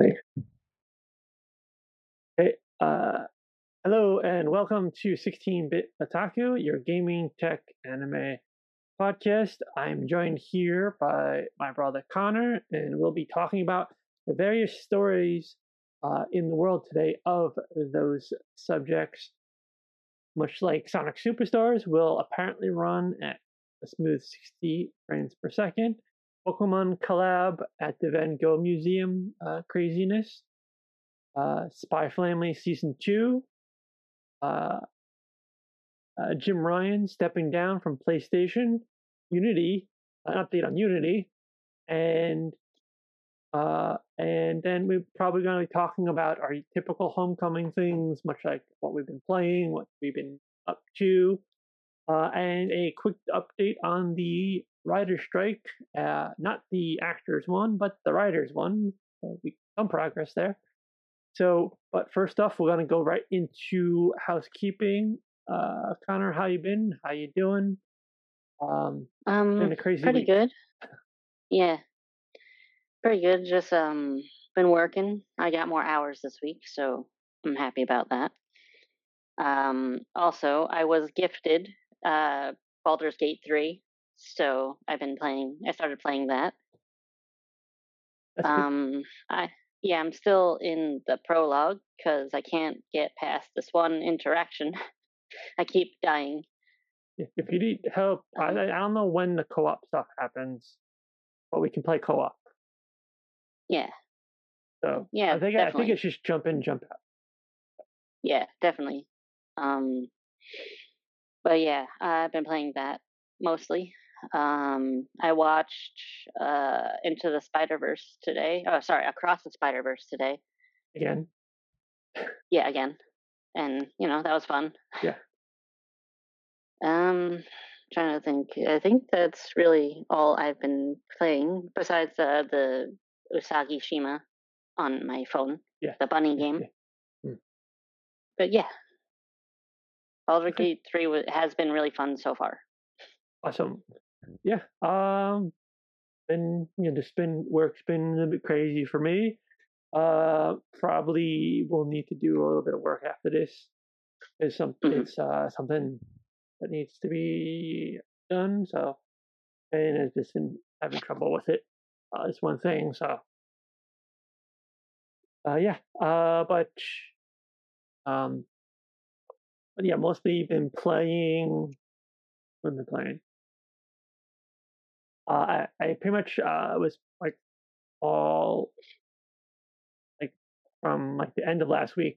Hey, uh, hello and welcome to 16-Bit Otaku, your gaming tech anime podcast. I'm joined here by my brother Connor, and we'll be talking about the various stories uh, in the world today of those subjects. Much like Sonic Superstars will apparently run at a smooth 60 frames per second. Pokemon collab at the Van Gogh Museum uh, craziness. Uh, Spy Family season two, uh, uh, Jim Ryan stepping down from PlayStation, Unity, an update on Unity, and uh, and then we're probably going to be talking about our typical homecoming things, much like what we've been playing, what we've been up to, uh, and a quick update on the writer's strike. Uh, not the actors one, but the writers one. we some progress there. So, but first off, we're gonna go right into housekeeping. Uh, Connor, how you been? How you doing? Um, um been a crazy pretty week. good. Yeah, pretty good. Just um, been working. I got more hours this week, so I'm happy about that. Um, also, I was gifted uh Baldur's Gate three, so I've been playing. I started playing that. Um. I yeah, I'm still in the prologue because I can't get past this one interaction. I keep dying. If you need help, I, I don't know when the co-op stuff happens, but we can play co-op. Yeah. So yeah, I think definitely. I think it's just jump in, jump out. Yeah, definitely. Um, but yeah, I've been playing that mostly. Um, I watched uh, Into the Spider Verse today. Oh, sorry, Across the Spider Verse today. Again. Yeah, again, and you know that was fun. Yeah. Um, trying to think. I think that's really all I've been playing besides uh, the Usagi Shima on my phone. Yeah. The bunny game. Yeah. Hmm. But yeah, Baldur's Gate Three has been really fun so far. Awesome yeah, um, been you know just been work's been a little bit crazy for me. Uh, probably will need to do a little bit of work after this. It's some mm-hmm. it's uh something that needs to be done. So, and I've just been having trouble with it. Uh, it's one thing. So, uh, yeah. Uh, but um, but yeah, mostly been playing. What am I playing? Uh, I, I pretty much uh, was like all like from like the end of last week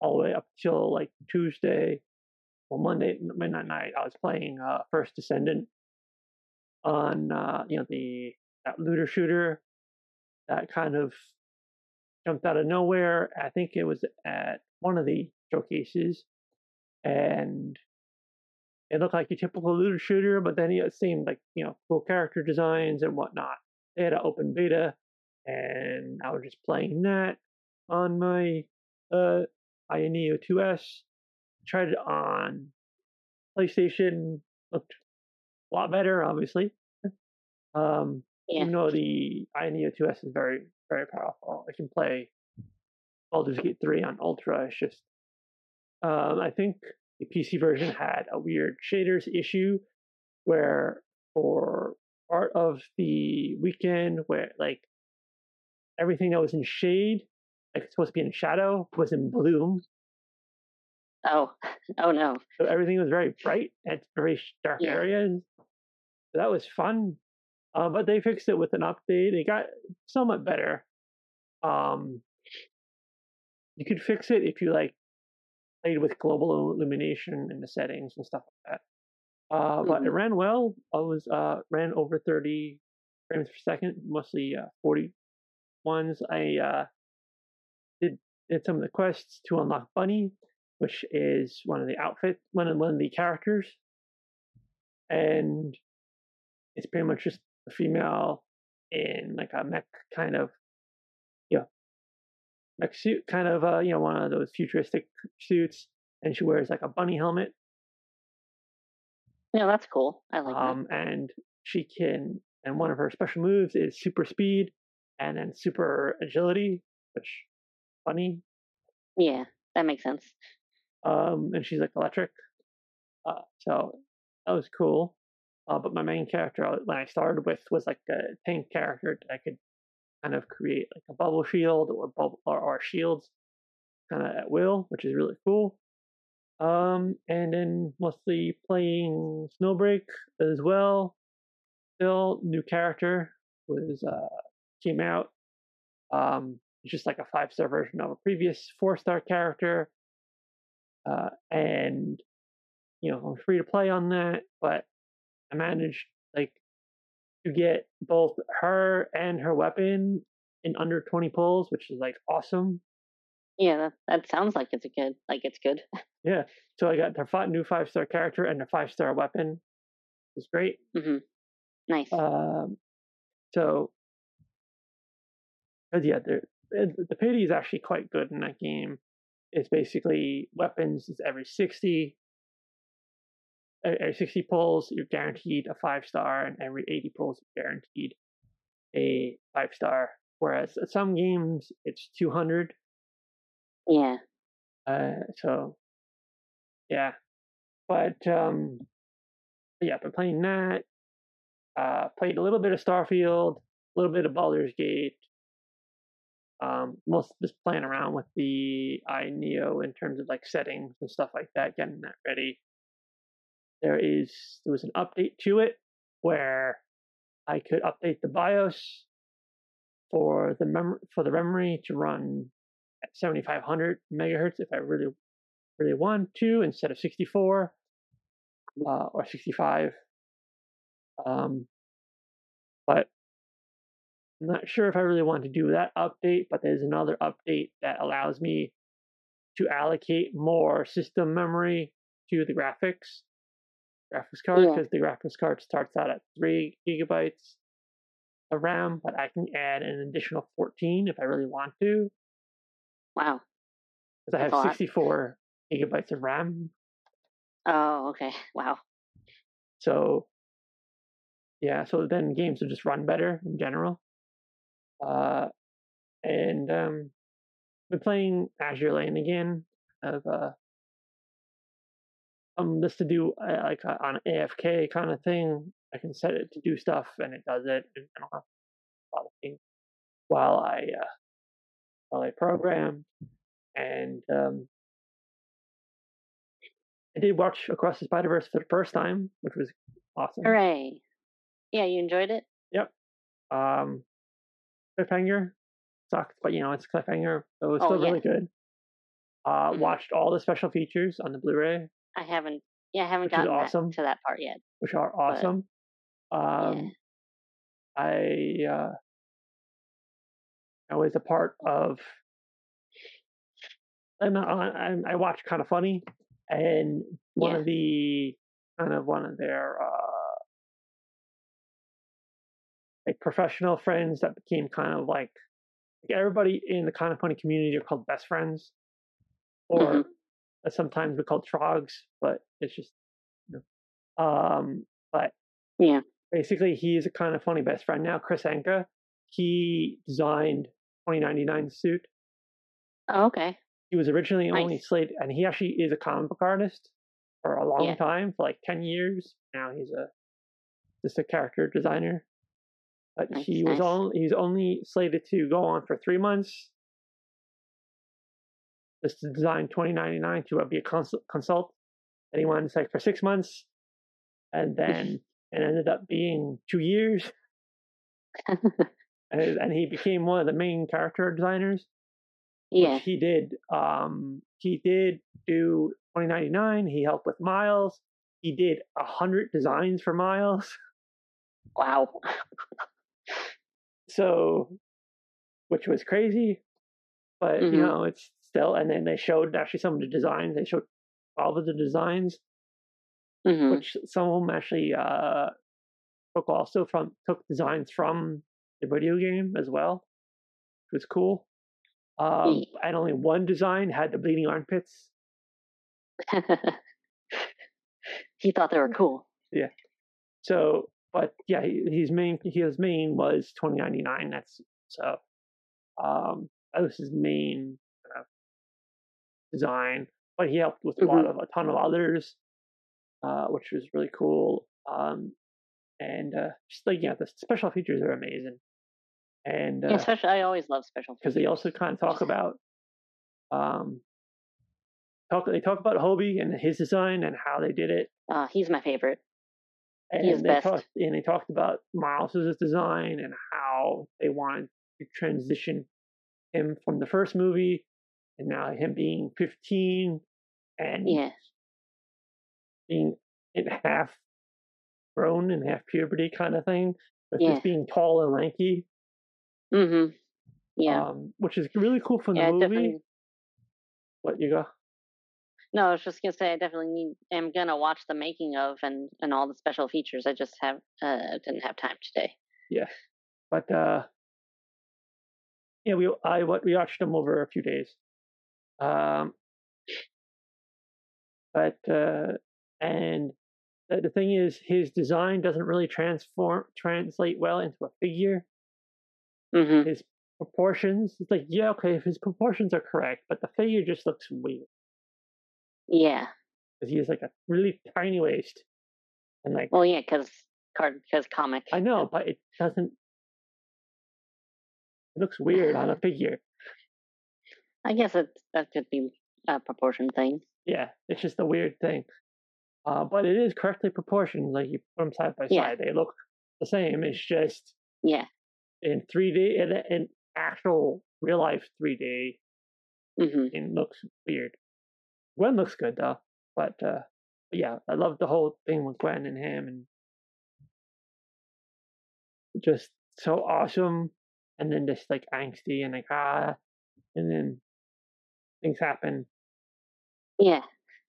all the way up till like Tuesday or Monday midnight night. I was playing uh, First Descendant on uh, you know the that looter shooter that kind of jumped out of nowhere. I think it was at one of the showcases, and it looked like your typical looter shooter, but then it seemed like you know cool character designs and whatnot. They had an open beta, and I was just playing that on my uh Neo 2S. Tried it on PlayStation, looked a lot better, obviously. Um, yeah. even though the Neo 2S is very very powerful, I can play Baldur's Gate 3 on Ultra. It's just um, I think the PC version had a weird shaders issue where for part of the weekend where like everything that was in shade, like it's supposed to be in shadow, was in bloom. Oh, oh no! So everything was very bright and very dark yeah. areas. So that was fun, uh, but they fixed it with an update. It got somewhat better. Um, you could fix it if you like played with global illumination in the settings and stuff like that. Uh, mm-hmm. But it mm-hmm. ran well. I was uh, ran over 30 frames per second, mostly uh, 40 ones. I uh, did did some of the quests to unlock Bunny, which is one of the outfit, one of one of the characters, and it's pretty much just a female in like a mech kind of mech suit, kind of uh, you know one of those futuristic suits, and she wears like a bunny helmet. Yeah, that's cool. I like it. um, that. And she can, and one of her special moves is super speed, and then super agility. which funny. Yeah, that makes sense. Um, and she's like electric. Uh, so that was cool. Uh, but my main character uh, when I started with was like a tank character that I could kind of create like a bubble shield or bubble or, or shields kind of at will, which is really cool. Um, and then mostly playing Snowbreak as well. Still new character was uh came out. Um, it's just like a five star version of a previous four star character. Uh, and you know, I'm free to play on that, but I managed like to get both her and her weapon in under 20 pulls, which is like awesome. Yeah, that, that sounds like it's a good, like it's good. yeah, so I got the fought new five star character and a five star weapon. It's great. Mm-hmm. Nice. Um, so, cause yeah, the pity is actually quite good in that game. It's basically weapons is every sixty. Every sixty pulls, you're guaranteed a five star, and every eighty pulls, you're guaranteed a five star. Whereas at some games, it's two hundred yeah. Uh, so, yeah, but um, yeah, been playing that. Uh, played a little bit of Starfield, a little bit of Baldur's Gate. Um, most just playing around with the AYANEO in terms of like settings and stuff like that, getting that ready. There is there was an update to it where I could update the BIOS for the mem- for the memory to run at 7500 megahertz if I really, really want to instead of 64 uh, or 65. Um, but I'm not sure if I really want to do that update, but there's another update that allows me to allocate more system memory to the graphics graphics card because yeah. the graphics card starts out at three gigabytes of RAM, but I can add an additional 14 if I really want to. Wow. Because I have 64 gigabytes of RAM. Oh, okay. Wow. So, yeah, so then games will just run better in general. Uh, and um, been playing Azure Lane again. Of uh, um, just to do uh, like uh, on AFK kind of thing. I can set it to do stuff, and it does it. And I don't have lot of things while I uh, while I program. and um, I did watch Across the Spider Verse for the first time, which was awesome. Hooray! Yeah, you enjoyed it. Yep. Um, cliffhanger sucked, but you know it's cliffhanger, so it was oh, still yeah. really good. Uh, mm-hmm. Watched all the special features on the Blu-ray. I haven't. Yeah, I haven't gotten awesome, that, to that part yet. Which are awesome. But, um, yeah. I uh, I was a part of. And I, I watched kind of funny, and one yeah. of the kind of one of their uh, like professional friends that became kind of like, like everybody in the kind of funny community are called best friends, or mm-hmm. Sometimes we call trogs, but it's just, you know. um, but yeah, basically he's a kind of funny best friend now. Kris Anka, he designed 2099 suit. Oh, okay. He was originally nice. only slated, and he actually is a comic book artist for a long yeah. time, for like 10 years. Now he's a just a character designer. But nice, he was nice. only he's only slated to go on for three months. Just to design 2099 to uh, be a consult, consult. And he wanted to say for six months, and then it ended up being two years. and, and he became one of the main character designers. Yeah, he did. Um, he did do 2099. He helped with Miles. He did a hundred designs for Miles. Wow. so, which was crazy, but mm-hmm. you know it's still. And then they showed actually some of the designs. They showed all of the designs, mm-hmm. which some of them actually uh, took also from took designs from the video game as well. It was cool. Um, and only one design had the bleeding armpits. he thought they were cool. Yeah. So, but yeah, his main his main was twenty ninety nine. That's so. Um, that was his main design, but he helped with mm-hmm. a lot of a ton of others, uh, which was really cool. Um, and uh, just like yeah, the special features are amazing. And uh, yeah, especially I always love special because they also kind of talk about um talk they talk about Hobie and his design and how they did it. Uh, he's my favorite. And he's they best. Talked, and they talked about Miles's design and how they wanted to transition him from the first movie and now him being 15 and yeah. being in half grown and half puberty kind of thing, but yeah. just being tall and lanky. Mm-hmm. Yeah. Um, which is really cool from the yeah, movie. Definitely. What you go? No, I was just gonna say I definitely need. am gonna watch the making of and and all the special features. I just have uh didn't have time today. Yeah, but uh, yeah, we I what we watched them over a few days. Um, but uh, and the, the thing is, his design doesn't really transform translate well into a figure. Mm-hmm. His proportions, it's like yeah, okay, if his proportions are correct, but the figure just looks weird. Yeah. Because he has like a really tiny waist, and like. Well, yeah, because card because comic. I know, but it doesn't. It looks weird on a figure. I guess it that could be a proportion thing. Yeah, it's just a weird thing. Uh, but it is correctly proportioned. Like you put them side by yeah. side, they look the same. It's just yeah, in three D in, in actual real life three D, mm-hmm. it looks weird. Gwen looks good though, but uh, yeah, I love the whole thing with Gwen and him, and just so awesome. And then just like angsty and like ah, and then things happen. Yeah,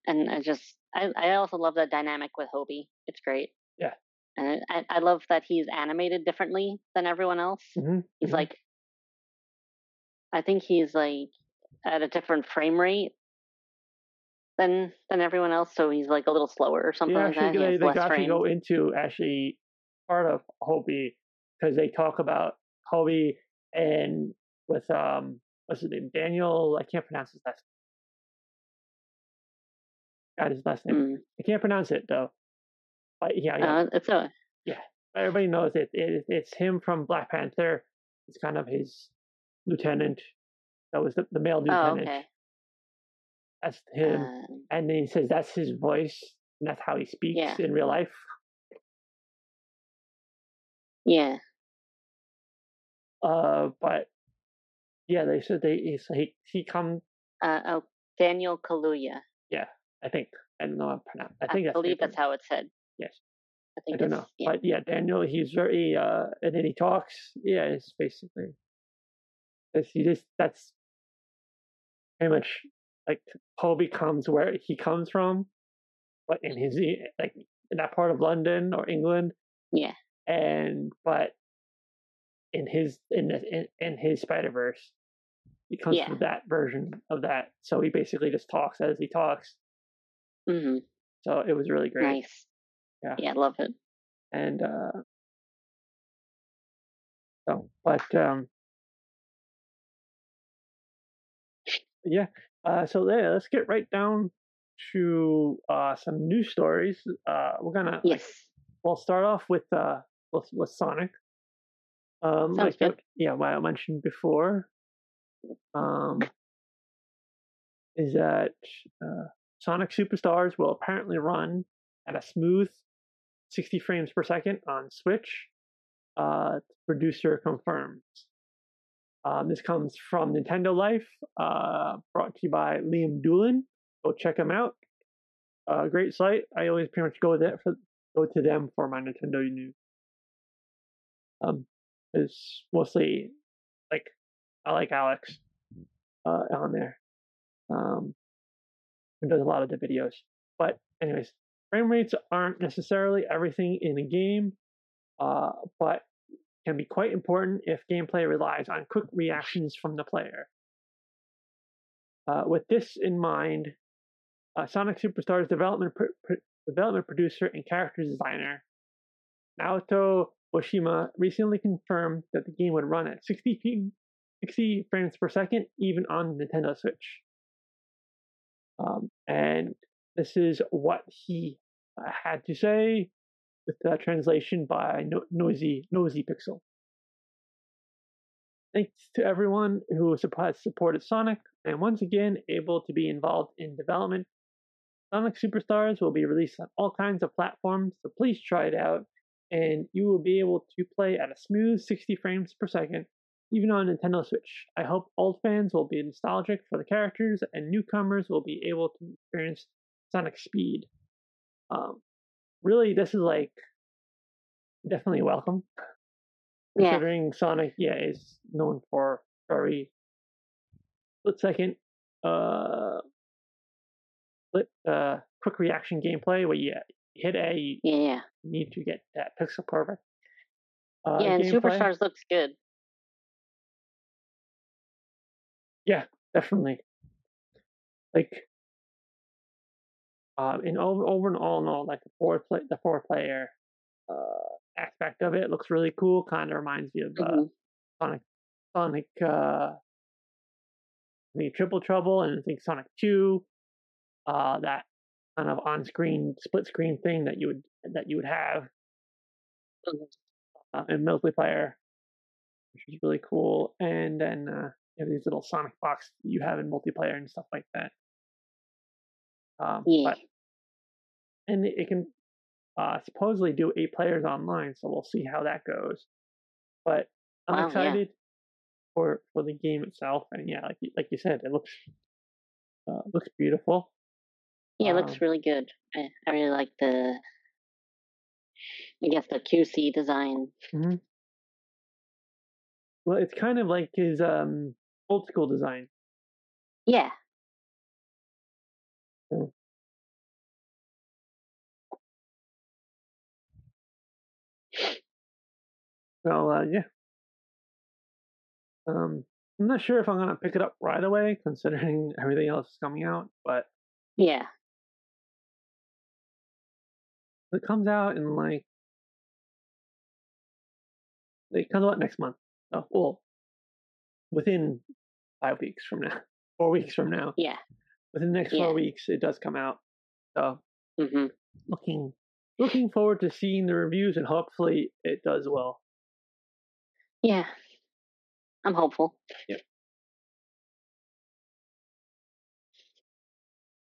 and I just I I also love the dynamic with Hobie. It's great. Yeah, and I I love that he's animated differently than everyone else. Mm-hmm. He's mm-hmm. like, I think he's like at a different frame rate than than everyone else, so he's like a little slower or something yeah, like actually, that. They, they got to go into actually part of Hobie because they talk about Hobie and with um what's his name Daniel. I can't pronounce his last. name. Got his last name. Mm. I can't pronounce it though. But yeah, yeah. Uh, it's a yeah. Everybody knows it. it. It's him from Black Panther. It's kind of his lieutenant. That was the, the male oh, lieutenant. Oh, okay. That's him. Um, and then he says that's his voice, and that's how he speaks yeah. in real life. Yeah. Uh, but yeah, they said they he he, he come. Uh, oh, Daniel Kaluuya. Yeah, I think I don't know. How to pronounce. I think I believe that's how it's said. Yes. I think I don't know, yeah. but yeah, Daniel. He's very uh, and then he talks. Yeah, it's basically. It's, he just that's pretty much like Hobie becomes where he comes from, but in his like in that part of London or England. Yeah. And but in his in the, in, in his Spider Verse, he comes yeah. from that version of that. So he basically just talks as he talks. Mm-hmm. So it was really great. Nice. Yeah. Yeah, I love it. And uh so but um yeah, uh, so yeah, let's get right down to uh, some news stories. Uh, we're gonna yes. we'll start off with uh, with, with Sonic. Um, Sounds like good. yeah, what I mentioned before. Um, is that uh, Sonic Superstars will apparently run at a smooth 60 frames per second on Switch. Uh, producer confirms. Um, this comes from Nintendo Life, uh, brought to you by Liam Doolan. Go check him out. Uh, great site. I always pretty much go there for go to them for my Nintendo news. Um, it's mostly I like Alex uh, on there. Um, does a lot of the videos. But anyways, frame rates aren't necessarily everything in a game, uh, but can be quite important if gameplay relies on quick reactions from the player. Uh, with this in mind, uh, Sonic Superstars development pr- pr- development producer and character designer Naoto Oshima recently confirmed that the game would run at 60 60 frames per second, even on Nintendo Switch. Um, and this is what he uh, had to say with the translation by no- Noisy Noisy Pixel. Thanks to everyone who has supported Sonic and once again able to be involved in development. Sonic Superstars will be released on all kinds of platforms, so please try it out, and you will be able to play at a smooth 60 frames per second, even on Nintendo Switch. I hope old fans will be nostalgic for the characters, and newcomers will be able to experience Sonic speed. Um, really, this is like definitely welcome. Considering. Sonic, yeah, is known for very split second, uh, split uh, quick reaction gameplay where you hit A, you yeah, need to get that pixel perfect. Uh, yeah, and gameplay. Superstars looks good. Yeah, definitely. Like, uh, in over, over and all in all, like the four play, the four player uh, aspect of it looks really cool. Kind of reminds me of uh, mm-hmm. Sonic, Sonic, uh, I think Triple Trouble, and I think Sonic Two. Uh, that kind of on-screen split screen thing that you would that you would have mm-hmm. uh, in multiplayer, which is really cool. And then uh, you know, these little Sonic box you have in multiplayer and stuff like that. Um, yeah. But, and it, can uh, supposedly do eight players online, so we'll see how that goes. But I'm wow, excited yeah. for for the game itself, and yeah, like like you said, it looks uh, looks beautiful. Yeah, it looks um, really good. I, I really like the, I guess the QC design. Mm-hmm. Well, it's kind of like his um, old school design. Yeah. So, So uh, yeah, um, I'm not sure if I'm gonna pick it up right away, considering everything else is coming out. But yeah, it comes out in like it comes out next month. Oh, well, within five weeks from now, four weeks from now. Yeah, within the next yeah. four weeks, it does come out. So mm-hmm. looking looking forward to seeing the reviews, and hopefully it does well. Yeah, I'm hopeful. Yeah.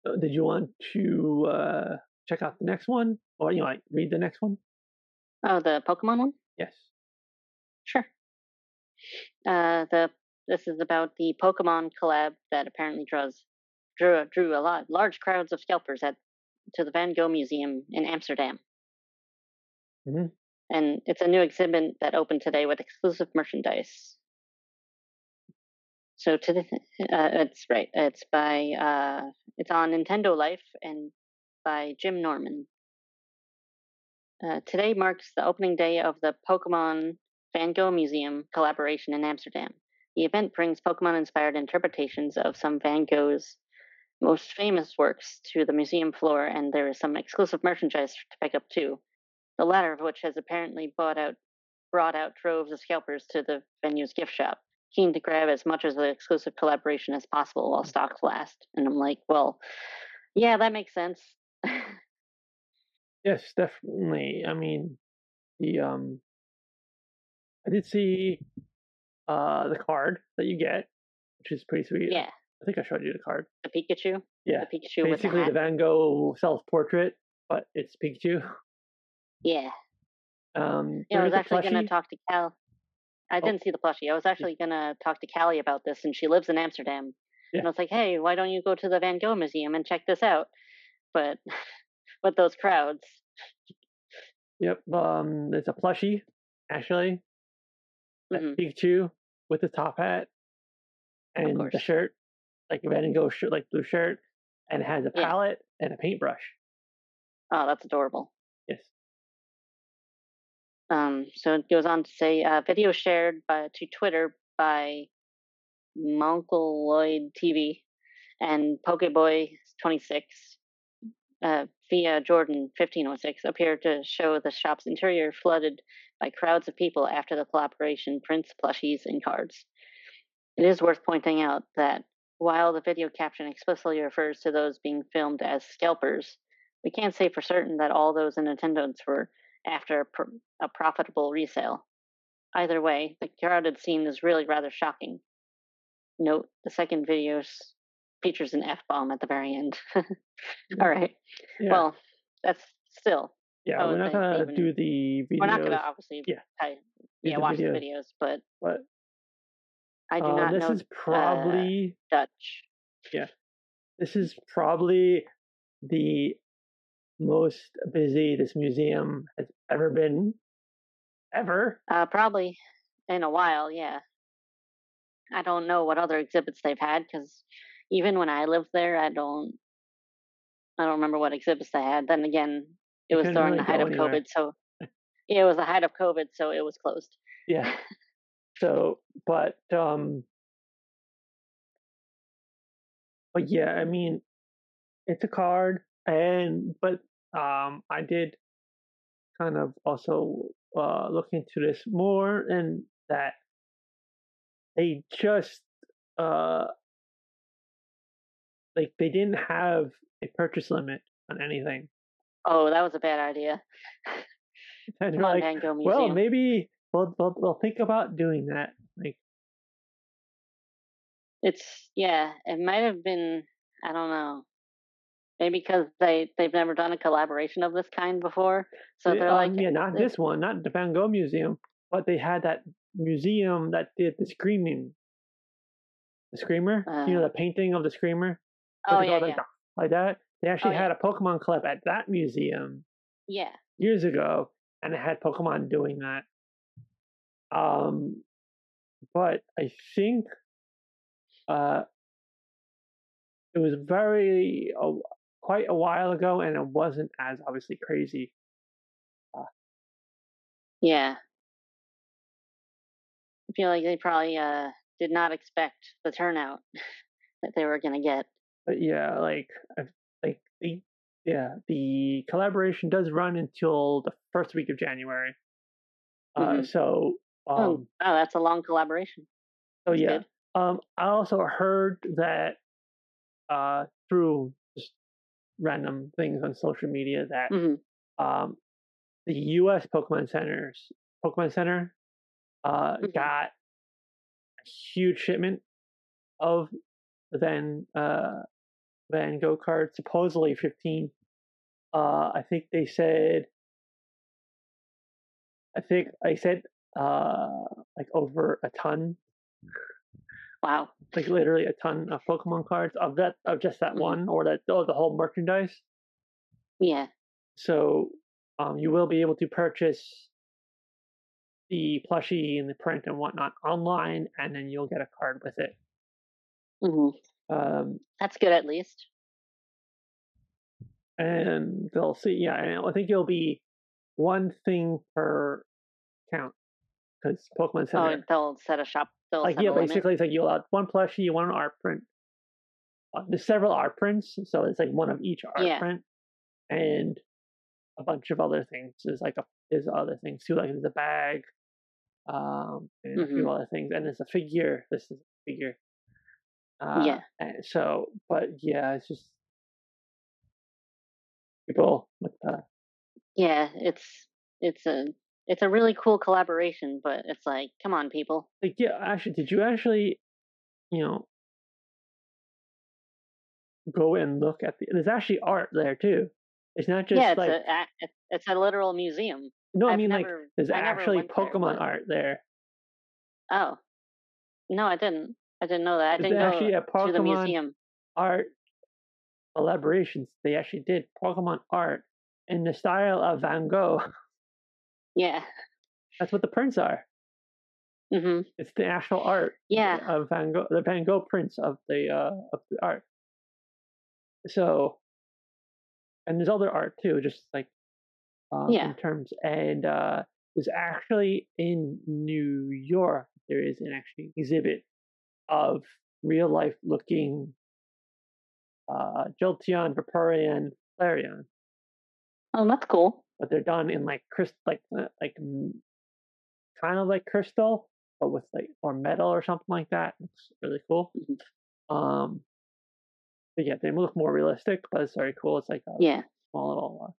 So did you want to uh, check out the next one, or you know, like read the next one? Oh, the Pokemon one. Yes. Sure. Uh, the this is about the Pokemon collab that apparently draws drew drew a lot large crowds of scalpers at to the Van Gogh Museum in Amsterdam. Mm-hmm and it's a new exhibit that opened today with exclusive merchandise. So to the, uh, it's right. It's by uh, it's on Nintendo Life and by Jim Norman. Uh, today marks the opening day of the Pokemon Van Gogh Museum collaboration in Amsterdam. The event brings Pokemon-inspired interpretations of some Van Gogh's most famous works to the museum floor, and there is some exclusive merchandise to pick up too the latter of which has apparently bought out, brought out droves of scalpers to the venue's gift shop, keen to grab as much of the exclusive collaboration as possible while stocks last. And I'm like, well, yeah, that makes sense. yes, definitely. I mean, the um, I did see uh the card that you get, which is pretty sweet. Yeah. I think I showed you the card. The Pikachu. Yeah. The Pikachu. Basically, the, the Van Gogh self portrait, but it's Pikachu. Yeah. Um, yeah, I was actually going to talk to Cal. I oh. didn't see the plushie. I was actually going to talk to Callie about this, and she lives in Amsterdam. Yeah. And I was like, hey, why don't you go to the Van Gogh Museum and check this out? But with those crowds. Yep. Um, there's a plushie, actually. Mm-hmm. Pikachu with the top hat and the shirt, like a Van Gogh shirt, like blue shirt, and it has a palette yeah. and a paintbrush. Oh, that's adorable. Yes. Um, so it goes on to say, uh, video shared by, to Twitter by Lloyd TV and Pokeboy26 uh, via Jordan 1506 appeared to show the shop's interior flooded by crowds of people after the collaboration prints, plushies, and cards. It is worth pointing out that while the video caption explicitly refers to those being filmed as scalpers, we can't say for certain that all those in attendance were after a, pr- a profitable resale. Either way, the crowded scene is really rather shocking. Note the second video features an F bomb at the very end. all right. Yeah. Well, that's still. Yeah, we're not gonna do the videos. We're not gonna obviously. Yeah. yeah, watch videos. the videos, but. But. I do uh, not this know. This is probably uh, Dutch. Yeah, this is probably the most busy this museum has ever been. Ever? Uh, probably in a while. Yeah. I don't know what other exhibits they've had because even when I lived there, I don't. I don't remember what exhibits they had. Then again, it was during really the height of anywhere. COVID, so yeah, it was the height of COVID, so it was closed. Yeah. So, but um, but yeah, I mean, it's a card, and but um, I did kind of also uh, look into this more, and that they just uh, like they didn't have a purchase limit on anything. Oh, that was a bad idea. and Come on, like, well, maybe we'll, we'll we'll think about doing that. Like, it's yeah, it might have been. I don't know. Maybe because they they've never done a collaboration of this kind before, so they're um, like, yeah, not this one, not the Van Gogh Museum, but they had that museum that did the screaming, the screamer. Uh, you know, the uh. painting of the screamer. Oh yeah, like, yeah. like that. They actually oh, had yeah. a Pokemon clip at that museum. Yeah. Years ago, and it had Pokemon doing that. Um, but I think uh, it was very uh, quite a while ago, and it wasn't as obviously crazy. Uh, yeah, I feel like they probably uh, did not expect the turnout that they were going to get. But yeah, like like the yeah the collaboration does run until the first week of January. Uh, mm-hmm. so oh, um, oh, oh, that's a long collaboration. So that's yeah, um, I also heard that uh, through just random things on social media that mm-hmm. um, the U.S. Pokemon Centers Pokemon Center uh, mm-hmm. got a huge shipment of then uh, Van Gogh cards, supposedly fifteen. Uh, I think they said. I think I said uh, like over a ton. Wow! Like literally a ton of Pokemon cards of that of just that mm-hmm. one or that or the whole merchandise. Yeah. So um, you will be able to purchase the plushie and the print and whatnot online, and then you'll get a card with it. Mm-hmm. Um, That's good, at least. And they'll see. Yeah, and I think it'll be one thing per count because Pokemon Center. Oh, they'll set a shop. They'll like yeah, basically it's like you allowed one plushie, one art print. Uh, there's several art prints, so it's like one of each art yeah. print, and a bunch of other things. There's like a there's other things too, like there's a bag, um, and mm-hmm. a few mm-hmm. other things, and there's a figure. This is a figure. Uh, yeah. so, but yeah, it's just people with the. Yeah, it's it's a it's a really cool collaboration, but it's like, come on, people. Like, yeah, actually, did you actually, you know, go and look at the? There's actually art there too. It's not just yeah, it's like a it's a literal museum. No, I I've mean never, like there's I actually Pokemon there, art there. Oh, no, I didn't. I didn't know that. I didn't actually go a Pokemon to the museum. Art collaborations. They actually did Pokemon art in the style of Van Gogh. Yeah. That's what the prints are. Mm-hmm. It's the actual art. Yeah. Of Van Gogh, the Van Gogh prints of the uh, of the art. So, and there's other art too, just like um, yeah. in terms. And uh, was actually in New York. There is an actually exhibit of real life looking uh, Jolteon, Vaporeon, Flareon. Oh, that's cool but they're done in like crystal, like uh, like kind of like crystal, but with like or metal or something like that. It's really cool. Mm-hmm. Um, but yeah, they look more realistic, but it's very cool. It's like a yeah. small little uh,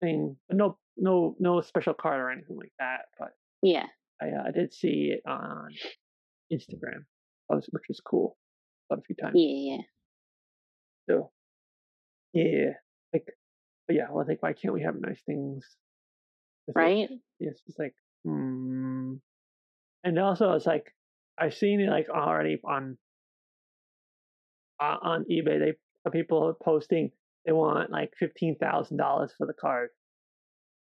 thing, but no, no, no special card or anything like that. But yeah, I uh, I did see it on Instagram, which was cool. About a few times. Yeah, yeah. So, yeah, like, but yeah, well, I think why can't we have nice things? It's right. Like, it's just like, hmm. And also, it's like I've seen it like already on uh, on eBay. They people are posting they want like fifteen thousand dollars for the card.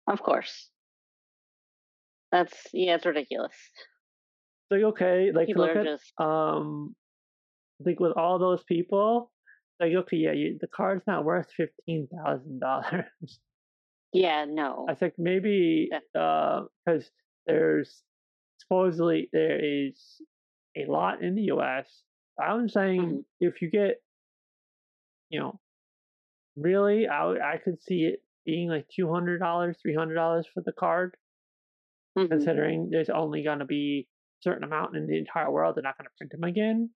Of course. That's yeah, it's ridiculous. Like okay, like people look at just... um, I think with all those people, like okay, yeah, you, the card's not worth fifteen thousand dollars. Yeah, no. I think maybe because uh, there's supposedly there is a lot in the U.S. I'm saying mm-hmm. if you get, you know, really, I I could see it being like two hundred dollars, three hundred dollars for the card, mm-hmm. considering there's only going to be certain amount in the entire world. They're not going to print them again,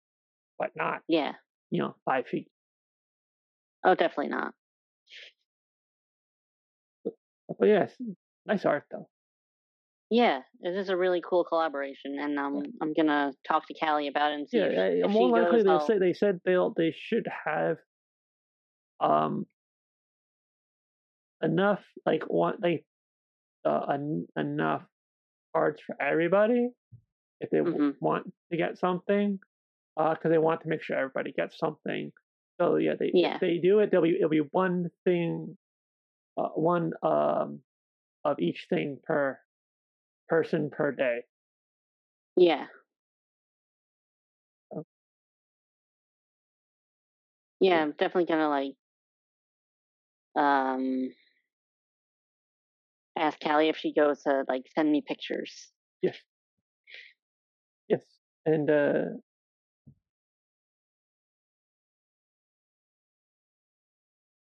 but not yeah, you know, five feet. Oh, definitely not. But yes, nice art though. Yeah, this is a really cool collaboration, and um, I'm gonna talk to Callie about it and see. Yeah, if, if more likely goes, they say they said they'll they should have um enough like want like uh, en- enough cards for everybody if they mm-hmm. want to get something because uh, they want to make sure everybody gets something. So yeah, they yeah. if they do it, there'll be it'll be one thing, uh, one um of each thing per person per day. Yeah. Oh. Yeah, I'm definitely gonna like um ask Callie if she goes to like send me pictures. Yes. And uh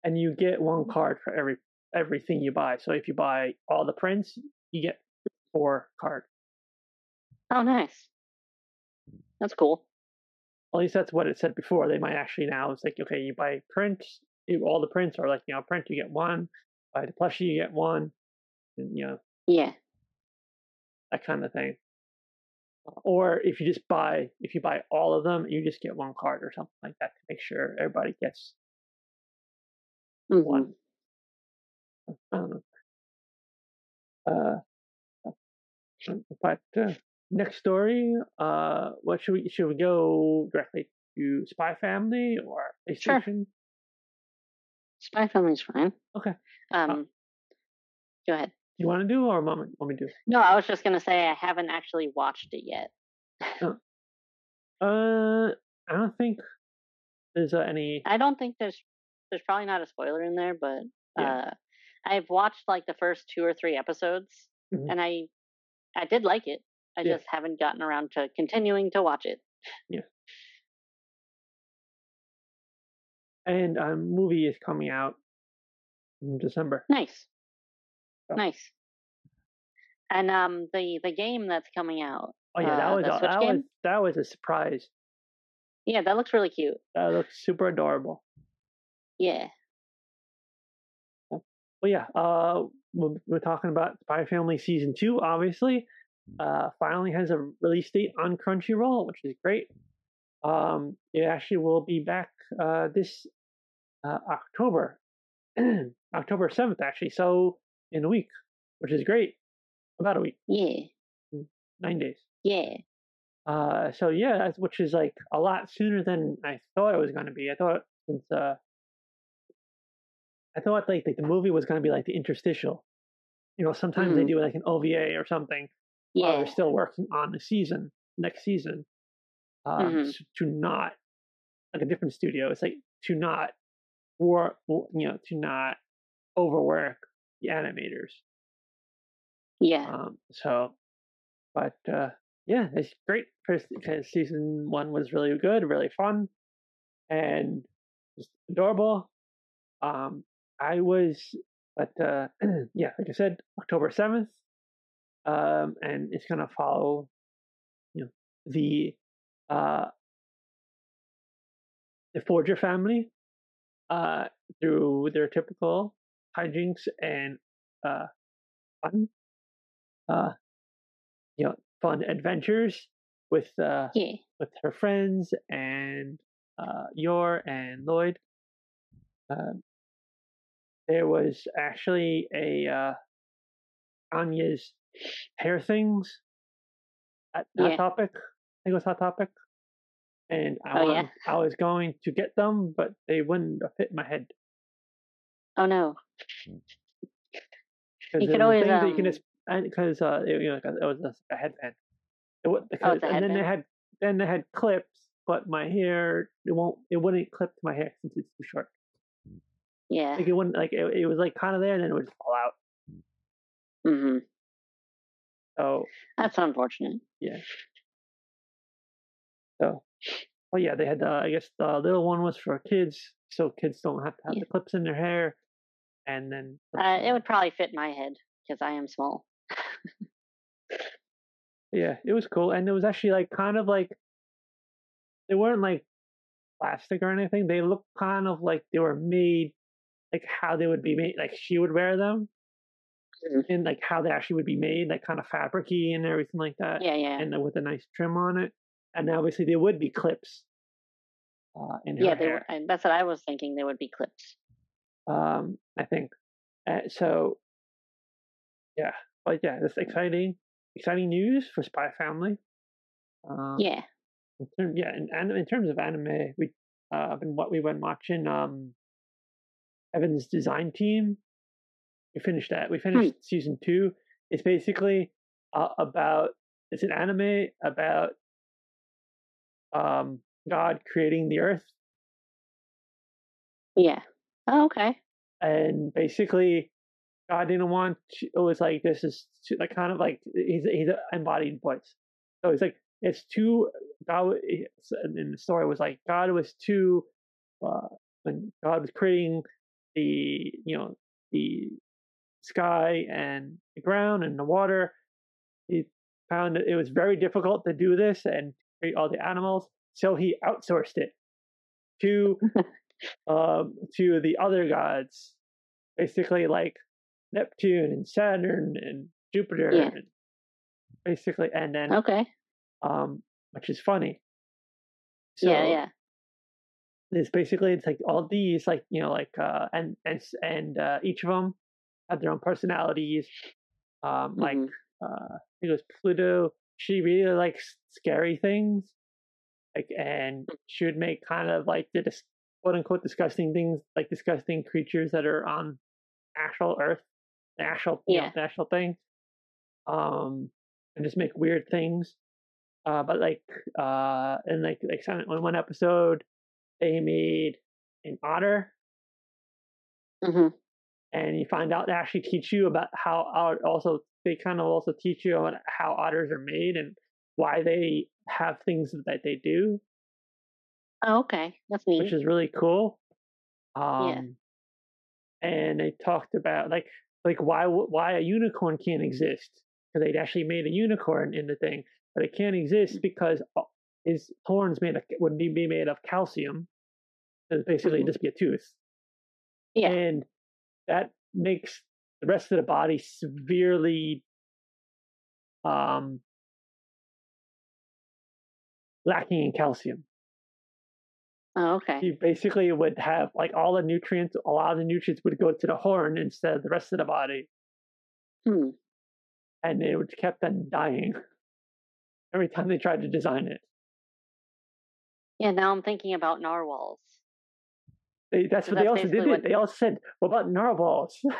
and you get one card for every everything you buy. So if you buy all the prints, you get four cards. Oh, nice. That's cool. At least that's what it said before. They might actually now it's like okay, you buy prints, all the prints are like you know print you get one, buy the plushie you get one, and you know yeah that kind of thing. Or if you just buy if you buy all of them, you just get one card or something like that to make sure everybody gets mm-hmm. one. I don't know. Uh, but uh, next story. Uh, what should we should we go directly to Spy Family or PlayStation? Sure. Spy Family's fine. Okay. Um, uh, go ahead. You want to do or want me to do? No, I was just gonna say I haven't actually watched it yet. uh, uh, I don't think there's uh, any. I don't think there's there's probably not a spoiler in there, but yeah. uh, I've watched like the first two or three episodes, mm-hmm. and I I did like it. I yeah. just haven't gotten around to continuing to watch it. Yeah. And a movie is coming out in December. Nice. Nice. And um the the game that's coming out. Oh yeah, that uh, was that game? was that was a surprise. Yeah, that looks really cute. That looks super adorable. Yeah. Well, yeah, uh, we're, we're talking about Spy Family season two. Obviously, uh, finally has a release date on Crunchyroll, which is great. Um, it actually will be back uh, this uh, October, October seventh, actually. So in a week, which is great. About a week. Yeah. Mm, nine days. Yeah. Uh, so yeah, which is like a lot sooner than I thought it was going to be. I thought since uh, I thought like, like the movie was going to be like the interstitial. You know, sometimes mm-hmm. they do like an OVA or something. Yeah. While they're still working on the season, next season. Um, mm-hmm. to not like a different studio. It's like to not work, you know, to not overwork the animators. Yeah. Um, so, but uh, yeah, it's great because season one was really good, really fun, and just adorable. Um, I was, but uh, yeah, like I said, October seventh, um, and it's gonna follow you know the uh, the Forger family uh, through their typical hijinks and uh, fun, uh, you know, fun adventures with uh, yeah. with her friends and uh, Yor and Lloyd. Uh, there was actually a uh, Anya's hair things at yeah. topic. I think it was Hot Topic. And I, oh, yeah? I was going to get them, but they wouldn't fit my head. Oh no! You could always um... you can just because uh, it, you know it was a headband. It, because, oh, and headband. then they had then they had clips, but my hair it won't it wouldn't clip to my hair since it's too short. Yeah, like it wouldn't like it, it was like kind of there, and then it would fall out. Mm-hmm. So that's unfortunate. Yeah. So, well, yeah, they had the. I guess the little one was for kids, so kids don't have to have yeah. the clips in their hair, and then uh, it would probably fit my head because I am small. yeah, it was cool, and it was actually like kind of like they weren't like plastic or anything. They looked kind of like they were made like how they would be made, like she would wear them, mm-hmm. and like how they actually would be made, like kind of fabricy and everything like that. Yeah, yeah. And with a nice trim on it, and obviously they would be clips. Uh, in yeah, they, that's what I was thinking. They would be clips. Um, I think uh, so. Yeah, but yeah, this exciting, exciting news for Spy Family. Um, yeah. In term, yeah, and in, in terms of anime, we uh, been what we went watching um Heaven's Design Team. We finished that. We finished hmm. season two. It's basically uh, about it's an anime about um, God creating the earth. Yeah. Oh, okay. And basically, God didn't want. To, it was like this is too, like kind of like he's he's an embodied voice. So it's like it's too. God in the story was like God was too. Uh, when God was creating the you know the sky and the ground and the water. He found that it was very difficult to do this and create all the animals, so he outsourced it to um, to the other gods, basically like Neptune and Saturn and Jupiter, yeah. and basically, and then okay, um, which is funny. So, yeah, yeah it's basically it's like all these like you know like uh and and and uh, each of them have their own personalities um like mm-hmm. uh it was Pluto she really likes scary things like and she would make kind of like the quote unquote disgusting things like disgusting creatures that are on actual earth the actual yeah. know, actual thing um and just make weird things uh but like uh and like like in one episode they made an otter. Mm-hmm. And you find out they actually teach you about how also they kind of also teach you about how otters are made and why they have things that they do. Oh, okay, that's neat. Which is really cool. Um, yeah. And they talked about like like why why a unicorn can't exist because they'd actually made a unicorn in the thing, but it can't exist mm. because his horns made of, would be made of calcium, it's basically mm-hmm. just be a tooth. Yeah. And that makes the rest of the body severely um, lacking in calcium. Oh, okay. You basically would have like all the nutrients, a lot of the nutrients would go to the horn instead of the rest of the body. Hmm. And it would kept on dying every time they tried to design it. Yeah, now I'm thinking about narwhals. They, that's what that's they also did. What... They also said, "What about narwhals?" it's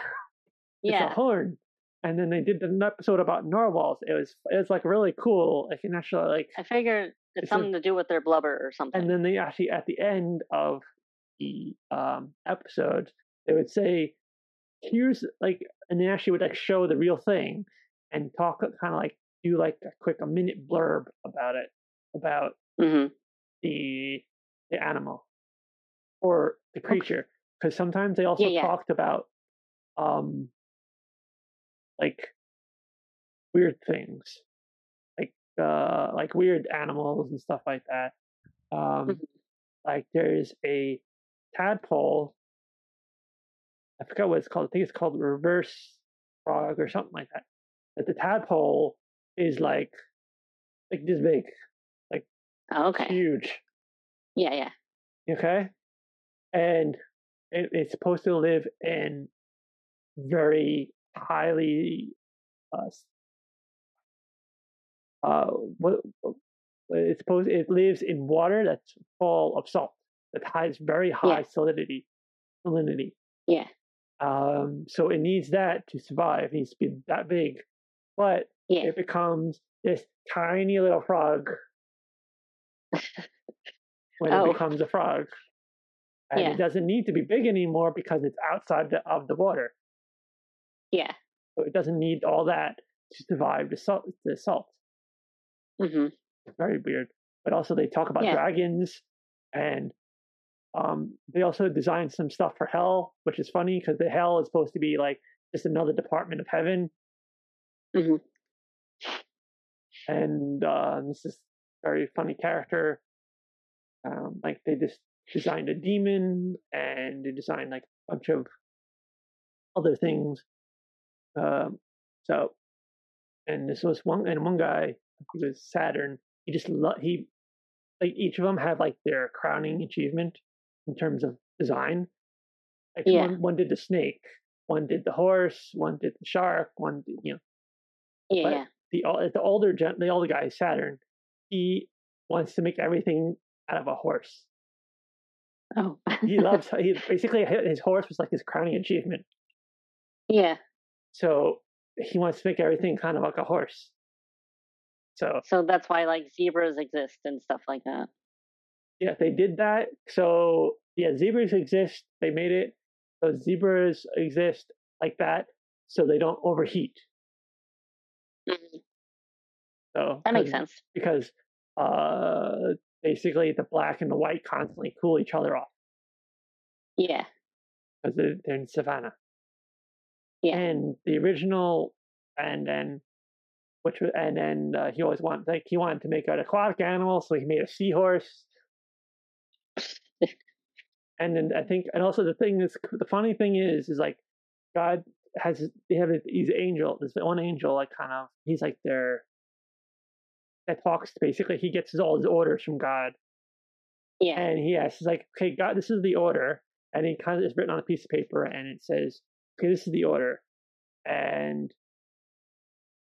yeah. a horn. And then they did an episode about narwhals. It was it was like really cool. Like can actually like I figured it's, it's something a, to do with their blubber or something. And then they actually at the end of the um episode they would say, "Here's like," and they actually would like show the real thing and talk kind of like do like a quick a minute blurb about it about mm-hmm. the the animal or the creature because okay. sometimes they also yeah, yeah. talked about um like weird things uh, like weird animals and stuff like that. Um, mm-hmm. Like there's a tadpole. I forgot what it's called. I think it's called reverse frog or something like that. That the tadpole is like like this big, like oh, okay, huge. Yeah, yeah. Okay, and it, it's supposed to live in very highly uh, uh, what it's supposed it lives in water that's full of salt that has very high yeah. salinity salinity yeah um so it needs that to survive it needs to be that big but yeah. it becomes this tiny little frog when oh. it becomes a frog and yeah. it doesn't need to be big anymore because it's outside the, of the water yeah so it doesn't need all that to survive the salt the salt Mm-hmm. Very weird. But also they talk about yeah. dragons and um, they also designed some stuff for hell, which is funny because the hell is supposed to be like just another department of heaven. Mm-hmm. And uh, this is very funny character. Um, like they just designed a demon and they designed like a bunch of other things. Um, so, and this was one and one guy he was Saturn. He just lo- he like each of them have like their crowning achievement in terms of design. Like yeah. one, one did the snake, one did the horse, one did the shark, one did you know. Yeah. But the the older gen, the older guy Saturn, he wants to make everything out of a horse. Oh. he loves he basically his horse was like his crowning achievement. Yeah. So he wants to make everything kind of like a horse. So So that's why like zebras exist and stuff like that. Yeah, they did that. So yeah, zebras exist. They made it so zebras exist like that so they don't overheat. Mm-hmm. So that makes sense. Because uh basically the black and the white constantly cool each other off. Yeah. Because they're, they're in savannah. Yeah. And the original and then which was, and then uh, he always wanted like he wanted to make an aquatic animal, so he made a seahorse. and then I think, and also the thing is, the funny thing is, is like God has they have these angel, this one angel, like kind of he's like their that talks basically he gets his, all his orders from God. Yeah. And he asks, he's like, okay, God, this is the order, and he kind of is written on a piece of paper, and it says, okay, this is the order, and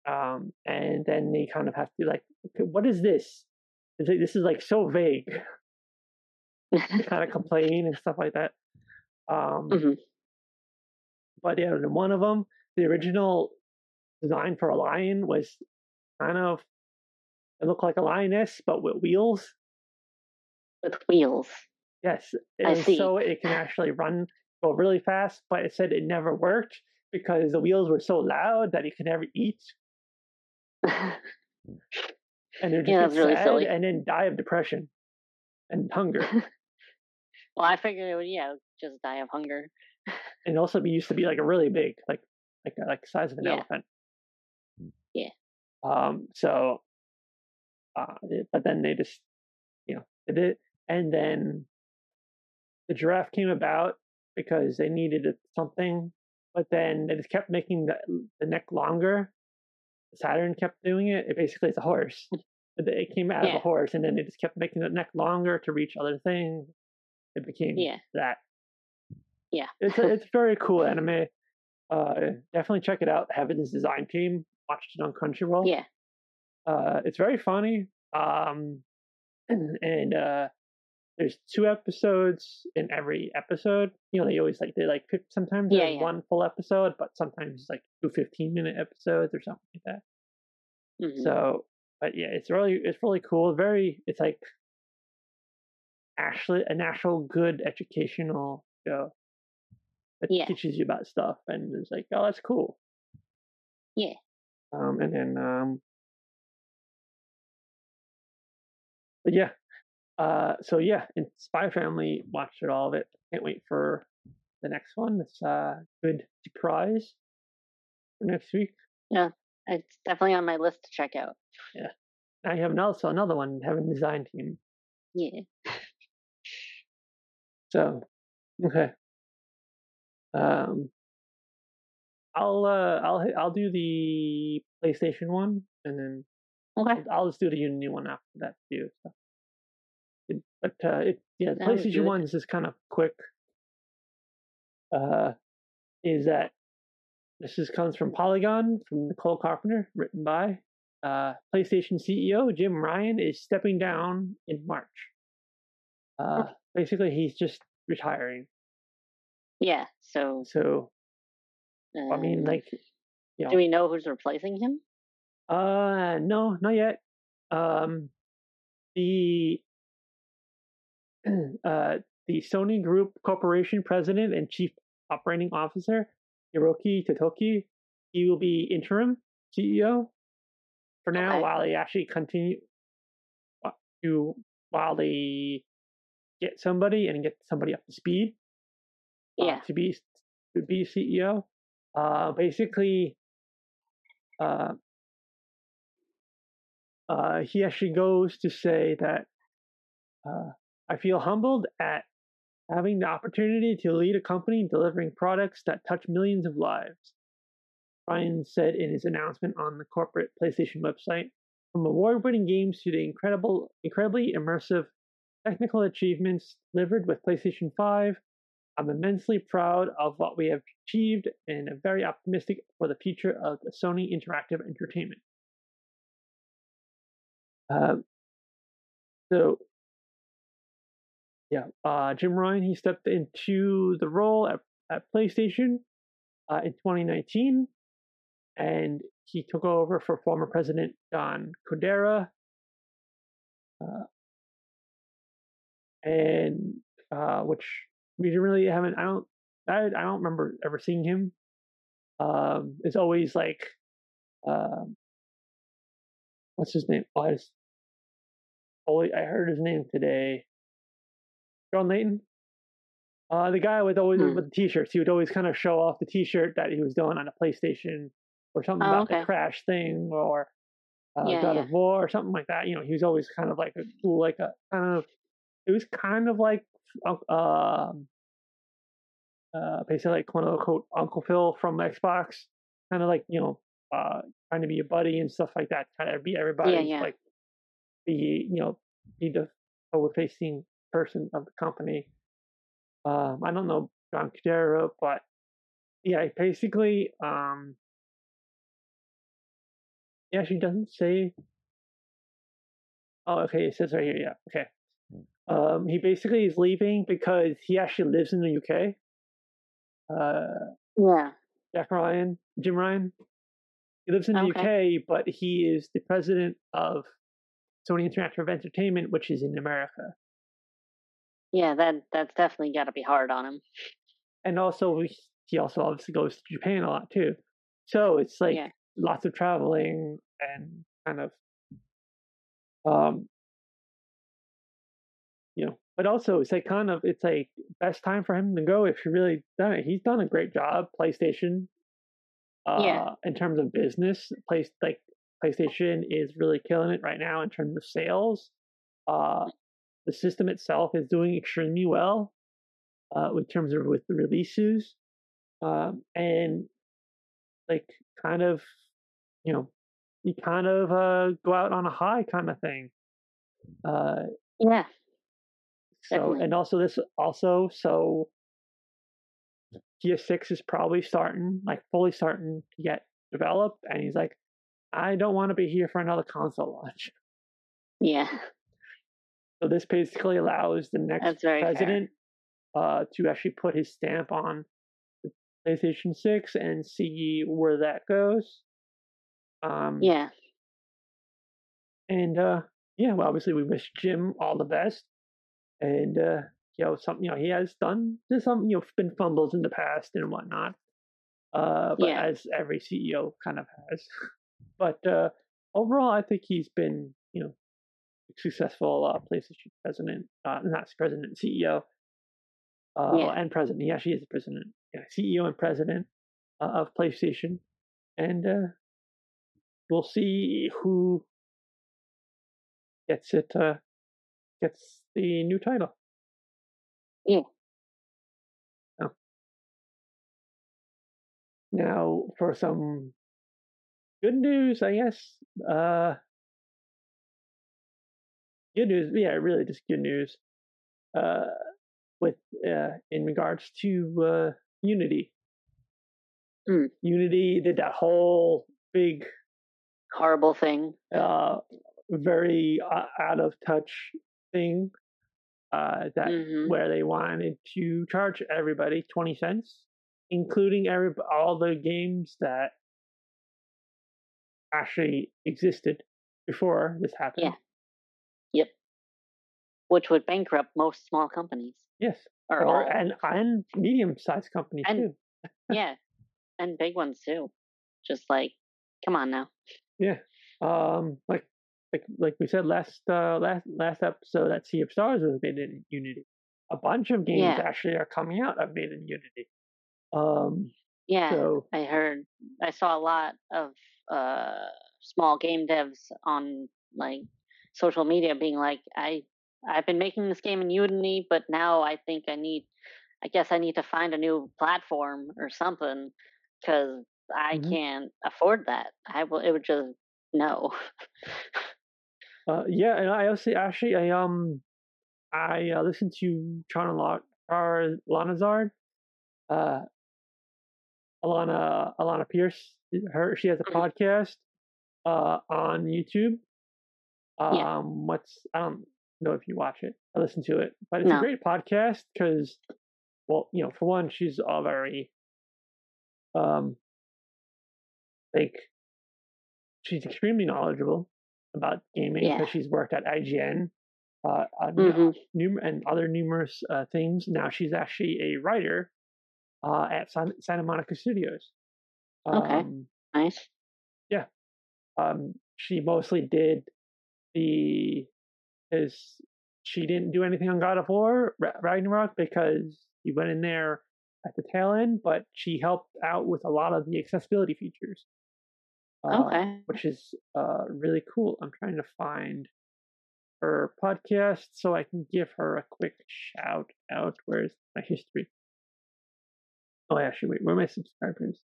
um, and then they kind of have to like, okay, what is this? Like, this is like so vague. they kind of complain and stuff like that. Um, mm-hmm. But yeah, one of them, the original design for a lion was kind of it looked like a lioness, but with wheels. With wheels. Yes, I see. so it can actually run go really fast. But it said it never worked because the wheels were so loud that it could never eat and they're just yeah, really sad silly. and then die of depression and hunger. well, I figured it would, yeah, just die of hunger. and also be used to be like a really big, like like like the size of an yeah. elephant. Yeah. Um. So, uh, but then they just, you know, did it, and then the giraffe came about because they needed something, but then they just kept making the the neck longer Saturn kept doing it. It basically is a horse. It came out yeah. of a horse, and then they just kept making the neck longer to reach other things. It became yeah. that. Yeah, it's a, it's very cool anime. Uh, definitely check it out. Heaven's Design Team watched it on Crunchyroll. Yeah, uh, it's very funny. Um, and, and uh, there's two episodes in every episode. You know, they always like they like sometimes yeah, yeah. one full episode, but sometimes it's like two 15 minute episodes or something like that. Mm-hmm. So, but yeah, it's really it's really cool. Very, it's like actually an actual good educational show that yeah. teaches you about stuff, and it's like, oh, that's cool. Yeah. Um, and then um, but yeah, uh, so yeah, in Spy Family, watched it all of it. Can't wait for the next one. It's a good surprise for next week. Yeah, it's definitely on my list to check out. Yeah. I have also another one Heaven's Design Team. Yeah. So, okay. Um, I'll uh, I'll I'll do the PlayStation one, and then okay. I'll, I'll just do the Unity one after that too. So. It, but uh, it yeah, the PlayStation one is just kind of quick. Uh, is that this is comes from Polygon from Nicole Carpenter, written by uh, PlayStation CEO Jim Ryan is stepping down in March. Uh, basically, he's just retiring. Yeah. So. So. I mean, like. You know, do we know who's replacing him? Uh, no, not yet. Um, the uh the Sony Group Corporation president and chief operating officer Hiroki Totoki, he will be interim CEO for now okay. while they actually continue to while they get somebody and get somebody up to speed. Uh, yeah. Uh, to be to be CEO. Uh, basically, uh, uh, he actually goes to say that uh, I feel humbled at having the opportunity to lead a company delivering products that touch millions of lives. Ryan said in his announcement on the corporate PlayStation website, from award-winning games to the incredible, incredibly immersive technical achievements delivered with PlayStation 5, I'm immensely proud of what we have achieved and am very optimistic for the future of the Sony Interactive Entertainment. Uh, so, yeah, uh, Jim Ryan he stepped into the role at, at PlayStation uh, in 2019, and he took over for former President John Kodera. Uh, and uh, which we really haven't. I don't. I, I don't remember ever seeing him. Um, it's always like, um, what's his name? Oh, I just, oh, I heard his name today. Shawn Layden. Uh, the guy with always hmm. with the t-shirts, he would always kind of show off the t-shirt that he was doing on a PlayStation or something oh, about okay. the crash thing or uh, yeah, God yeah. of War or something like that. You know, he was always kind of like a cool, like a kind of. It was kind of like uh, um, uh, basically like quote unquote Uncle Phil from Xbox, kind of like you know, uh, trying to be a buddy and stuff like that, trying to be everybody, yeah, yeah. like be you know, be the forward facing person of the company. Um, I don't know John Kodera, but yeah, basically, um, yeah, she doesn't say. Oh, okay. It says right here. Yeah. Okay. Um, he basically is leaving because he actually lives in the UK. Uh, yeah. Jack Ryan, Jim Ryan. He lives in the okay. UK, but he is the president of Sony Interactive Entertainment, which is in America. Yeah, that that's definitely got to be hard on him. And also, he also obviously goes to Japan a lot too. So it's like yeah. lots of traveling and kind of, um, you know, but also it's like kind of it's like best time for him to go if he really done it. He's done a great job. PlayStation, uh, yeah. in terms of business, place like PlayStation is really killing it right now in terms of sales. Uh, the system itself is doing extremely well uh, in terms of with the releases, um, and like kind of, you know, you kind of uh, go out on a high kind of thing. Uh, yeah. So Definitely. and also this also so PS6 is probably starting like fully starting to get developed, and he's like, I don't want to be here for another console launch. Yeah. So this basically allows the next president uh, to actually put his stamp on the PlayStation 6 and see where that goes. Um, yeah. And uh, yeah, well, obviously we wish Jim all the best and uh, you know, some you know he has done there's some you know been fumbles in the past and whatnot. Uh, but yeah. as every CEO kind of has. But uh, overall, I think he's been you know successful uh, PlayStation president, uh, not president, CEO, uh, yeah. and president. He actually is the president, yeah, CEO and president uh, of PlayStation, and uh, we'll see who gets it uh, gets the new title. Yeah. Oh. Now for some good news, I guess. Uh, good news, yeah, really just good news. Uh, with uh, in regards to uh, Unity. Mm. Unity did that whole big horrible thing. Uh, very uh, out of touch thing. Uh, that mm-hmm. where they wanted to charge everybody twenty cents, including every all the games that actually existed before this happened. Yeah. Yep. Which would bankrupt most small companies. Yes. Or, or and and medium sized companies and, too. yeah. And big ones too. Just like, come on now. Yeah. Um like like like we said last uh last last episode that Sea of Stars was made in Unity. A bunch of games yeah. actually are coming out of made in Unity. Um yeah, so, I heard I saw a lot of uh small game devs on like social media being like I I've been making this game in Unity, but now I think I need, I guess I need to find a new platform or something because I mm-hmm. can't afford that. I will. It would just no. uh, yeah, and I also actually I um I uh, listened to Chana Lanazard, uh, Alanah Alanah Pearce. Her she has a mm-hmm. podcast uh on YouTube. Um, yeah. what's I don't know if you watch it I listen to it, but it's no. a great podcast because, well, you know, for one, she's all very, um, like, she's extremely knowledgeable about gaming because yeah. she's worked at IGN, uh, mm-hmm. num- and other numerous uh, things. Now she's actually a writer uh, at San- Santa Monica Studios. Um, okay, nice. Yeah, um, she mostly did the because she didn't do anything on God of War Ragnarok because he went in there at the tail end, but she helped out with a lot of the accessibility features. Uh, okay. Which is uh, really cool. I'm trying to find her podcast so I can give her a quick shout out. Where's my history? Oh, actually, wait, where are my subscribers?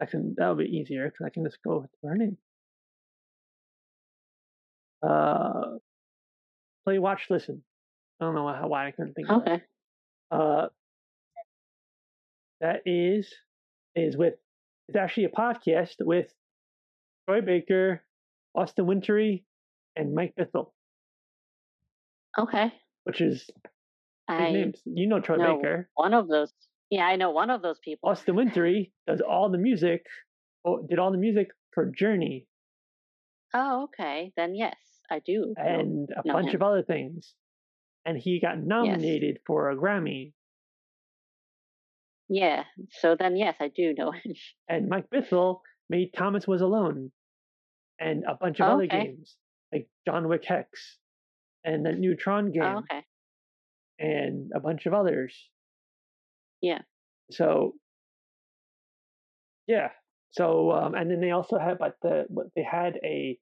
I can, that'll be easier because I can just go with her name. Uh, play, watch, listen. I don't know how, why I couldn't think okay. of that. Uh, that is is with it's actually a podcast with Troy Baker, Austin Wintory, and Mike Bithell. Okay. Which is I names. You know Troy know Baker. One of those. Yeah, I know one of those people. Austin Wintory does all the music. Did all the music for Journey. Oh, okay. Then yes. I do. And a bunch him. of other things. And he got nominated yes. for a Grammy. Yeah. So then, yes, I do know him. And Mike Bithell made Thomas Was Alone and a bunch of oh, other okay. games like John Wick Hex and the Neutron game. Oh, okay. And a bunch of others. Yeah. So, yeah. So, um, and then they also had, but the, they had a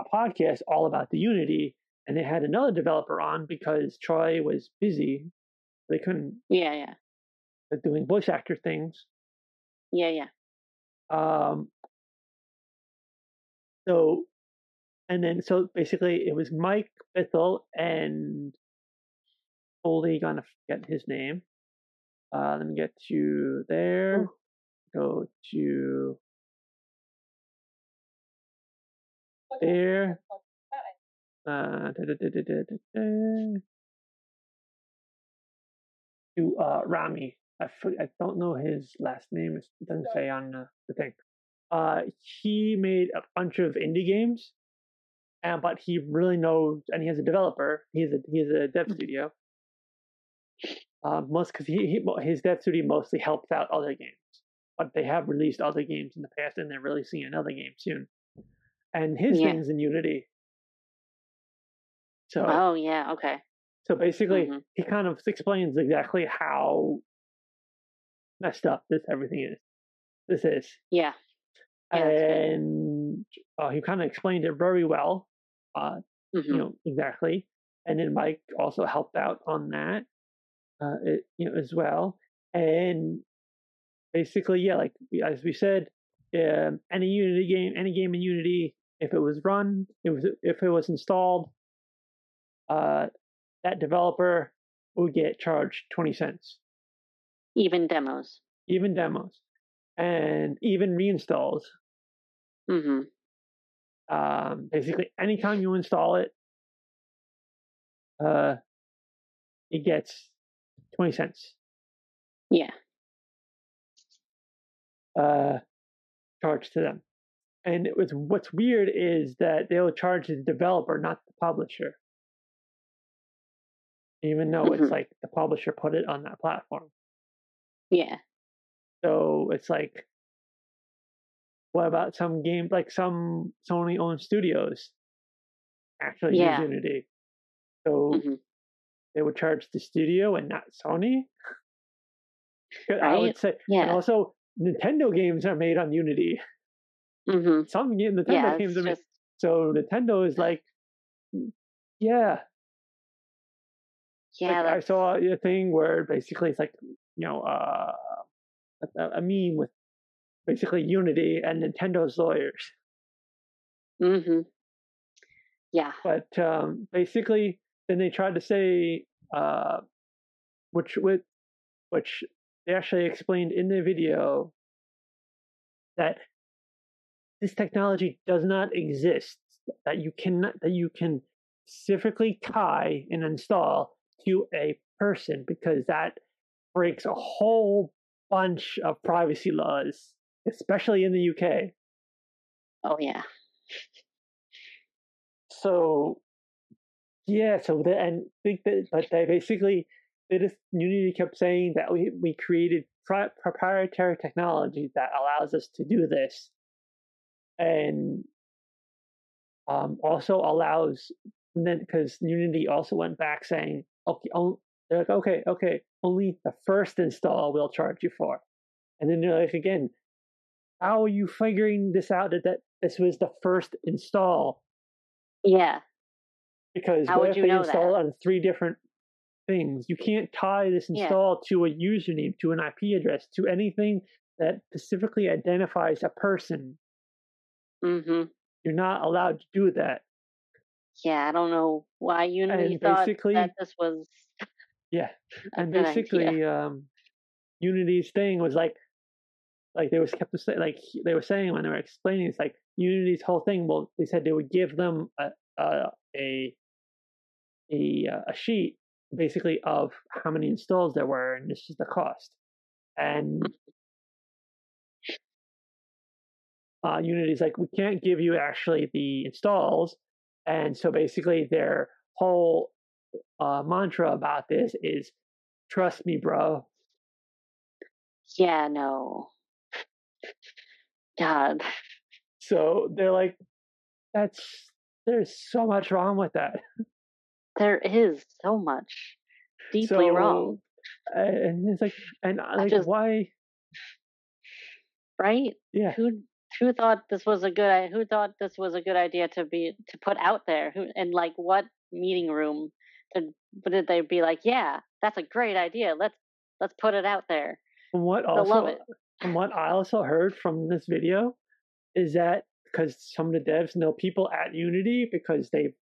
a podcast all about the Unity, and they had another developer on because Troy was busy. They couldn't. Yeah, yeah. Doing voice actor things. Yeah, yeah. Um. So, and then so basically it was Mike Bithell and totally gonna forget his name. Uh, let me get to there. Go to there. Uh, da, da, da, to uh, Rami. I, I don't know his last name. It doesn't say on uh, the thing. Uh, he made a bunch of indie games, and but he really knows, and he has a developer. He's a he's a dev mm. studio. Uh, most because he, he his dev studio mostly helps out other games, but they have released other games in the past, and they're releasing another game soon and his yeah. thing's in Unity. So oh yeah, okay. So basically, mm-hmm. he kind of explains exactly how messed up this everything is. This is yeah, yeah and uh, he kind of explained it very well. uh, mm-hmm. you know, exactly. And then Mike also helped out on that, uh, it, you know, as well. And basically, yeah, like as we said, um, any Unity game, any game in Unity, if it was run, it was if it was installed, uh, that developer would get charged twenty cents. Even demos. Even demos, and even reinstalls. Mm-hmm. Um, basically, anytime you install it, uh, it gets twenty cents. Yeah. Uh, charged to them. And it was what's weird is that they'll charge the developer, not the publisher. Even though mm-hmm. it's like the publisher put it on that platform. Yeah. So it's like, what about some game like some Sony owned studios actually yeah. use Unity? So mm-hmm. they would charge the studio and not Sony. Right? I would say, yeah. and also Nintendo games are made on Unity. Mm-hmm. Some Nintendo yeah, games are just... made. So Nintendo is like, yeah. Yeah. Like I saw a thing where basically it's like, you know, uh, a, a meme with basically Unity and Nintendo's lawyers. Mm-hmm. Yeah. But um, basically, then they tried to say, uh, which with which they actually explained in the video that this technology does not exist that you can that you can specifically tie and install to a person because that breaks a whole bunch of privacy laws especially in the UK oh yeah. So yeah so the, and think that but they basically they just Unity kept saying that we we created pri- proprietary technology that allows us to do this, and um, also allows then because Unity also went back saying okay, oh, they're like okay, okay, only the first install we'll charge you for, and then they're like again, how are you figuring this out that that this was the first install? Yeah. Because how what if they install on three different things. You can't tie this install yeah. to a username, to an IP address, to anything that specifically identifies a person. Mm-hmm. You're not allowed to do that. Yeah, I don't know why Unity thought that this was. Yeah, and basically, um, Unity's thing was like, like they was kept say, like they were saying when they were explaining it's like Unity's whole thing. Well, they said they would give them a a a, a, a sheet basically of how many installs there were, and this is the cost. And uh, Unity's like, we can't give you actually the installs, and so basically their whole uh, mantra about this is, trust me, bro. Yeah, no. God. So they're like, that's there's so much wrong with that. There is so much deeply so, wrong. And it's like, and uh, like, just, why? Right? Yeah. Who who thought this was a good? Who thought this was a good idea to be to put out there? Who and like what meeting room? To, did they be like, yeah, that's a great idea. Let's let's put it out there. From what They'll also, love it. from what I also heard from this video, is that because some of the devs know people at Unity because they've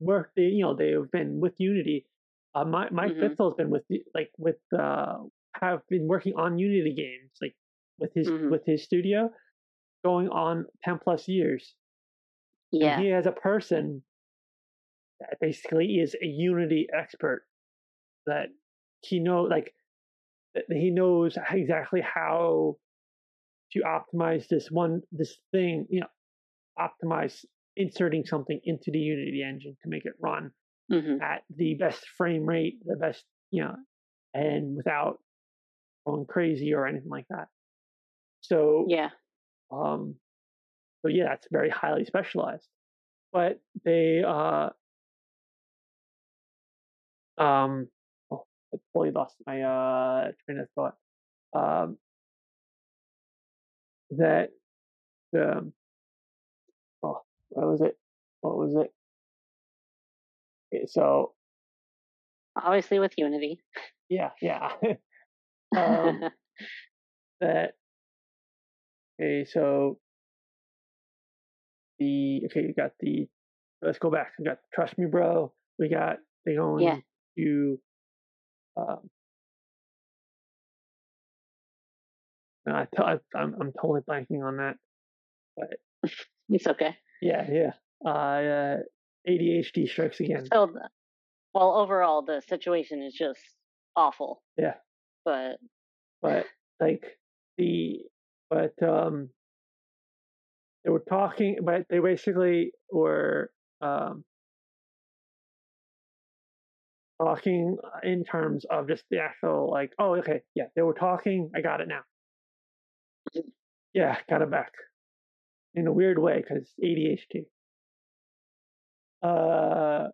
work they you know they've been with Unity. Uh, Mike Mike mm-hmm. has been with like with uh have been working on Unity games like with his mm-hmm. with his studio going on ten plus years. Yeah, and he has a person that basically is a Unity expert that he know like he knows exactly how to optimize this one this thing you know optimize inserting something into the Unity engine to make it run mm-hmm. at the best frame rate, the best, you know, and without going crazy or anything like that. So yeah, um, so yeah, it's very highly specialized. But they uh, um, oh, I totally lost my uh train of thought. Um, that the oh, what was it? What was it? so obviously with Unity. Yeah, yeah. um, that okay, so the okay, you got the let's go back. We got Trust Me Bro. We got they going yeah. to um, no, I t- I, I'm I'm totally blanking on that, but it's okay. Yeah, yeah. Uh, uh, ADHD strikes again. So, well, overall, the situation is just awful. Yeah. But. But like the but um they were talking, but they basically were um talking in terms of just the actual like oh okay yeah they were talking i got it now. Yeah got it back. In a weird way because adhd uh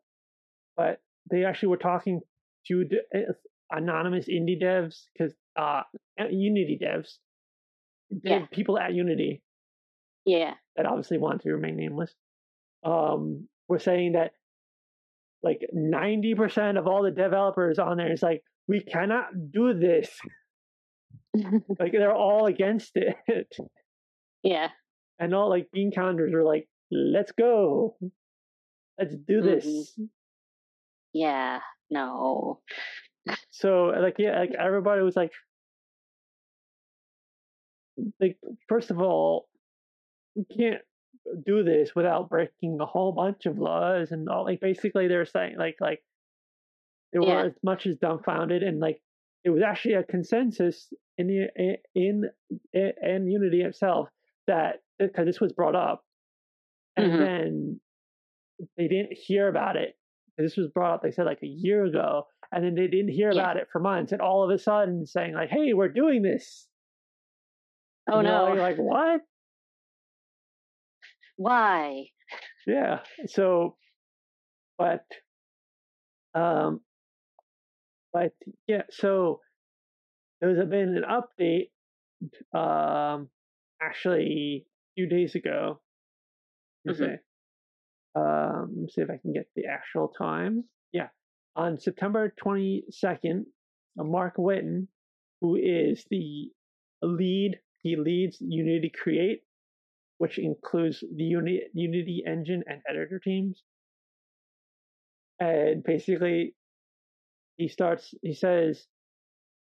but they actually were talking to eh, anonymous indie devs because uh unity devs yeah. people at unity. Yeah. That obviously want to remain nameless. Um were saying that like 90% of all the developers on there is like we cannot do this. Like they're all against it. Yeah. And all like bean counters are like let's go. Let's do this. Mm-hmm. yeah. No. So like yeah like everybody was like like first of all you can't do this without breaking a whole bunch of laws and all like basically they're saying like like they yeah. were as much as dumbfounded and like it was actually a consensus in the in in, in unity itself that because this was brought up and mm-hmm. then they didn't hear about it this was brought up they said like a year ago and then they didn't hear yeah. about it for months and all of a sudden saying like hey we're doing this oh no You're like what why? Yeah. So, but, um, but yeah. So there's been an update, um, actually a few days ago. Mm-hmm. Say, um, see if I can get the actual time. Yeah, on September 22nd, uh, Marc Whitten, who is the lead, he leads Unity Create, which includes the Uni- Unity engine and editor teams. And basically, he starts, he says,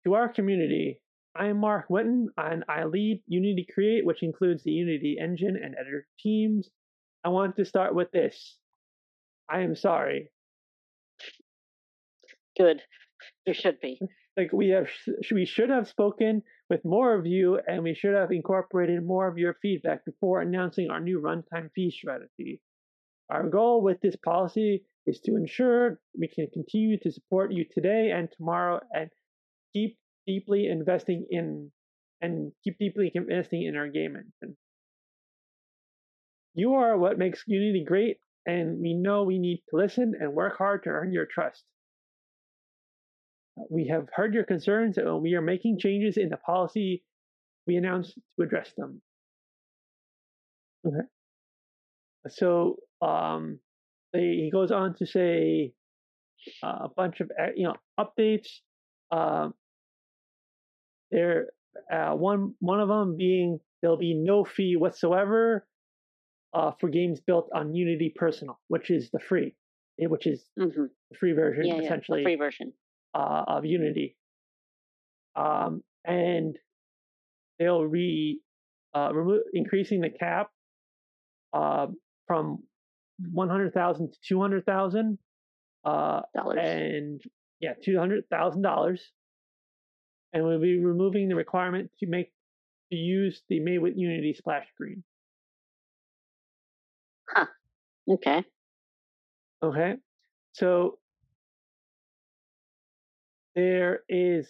To our community, I'm Marc Whitten, and I lead Unity Create, which includes the Unity engine and editor teams. I want to start with this. I am sorry. Good. There should be. Hm. Like we have, we should have spoken with more of you, and we should have incorporated more of your feedback before announcing our new runtime fee strategy. Our goal with this policy is to ensure we can continue to support you today and tomorrow and keep deeply investing in and keep deeply investing in our game engine. You are what makes Unity great, and we know we need to listen and work hard to earn your trust. We have heard your concerns and we are making changes in the policy we announced to address them. Okay. So um, they, he goes on to say uh, a bunch of uh, you know updates. Um, there, uh, one one of them being there'll be no fee whatsoever uh, for games built on Unity Personal, which is the free, eh, which is mm-hmm. the free version yeah, essentially. Yeah, free version uh, of Unity. Um, and they'll re uh, remove increasing the cap uh, from one hundred thousand to two hundred thousand, uh, and yeah, two hundred thousand dollars. And we'll be removing the requirement to make to use the Made with Unity splash screen. Huh. Okay. Okay. So there is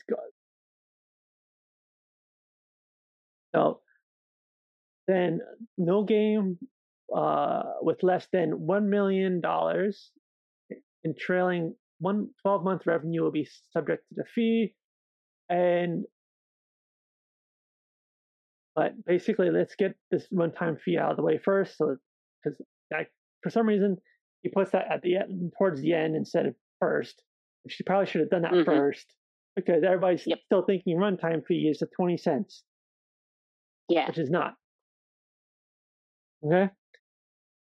so then no game uh, with less than one million dollars in trailing one 12 month revenue will be subject to the fee and but basically let's get this one time fee out of the way first so because for some reason he puts that at the end, towards the end instead of first. She probably should have done that mm-hmm. first because everybody's yep. still thinking runtime fee is a twenty cents. Yeah, which is not. Okay.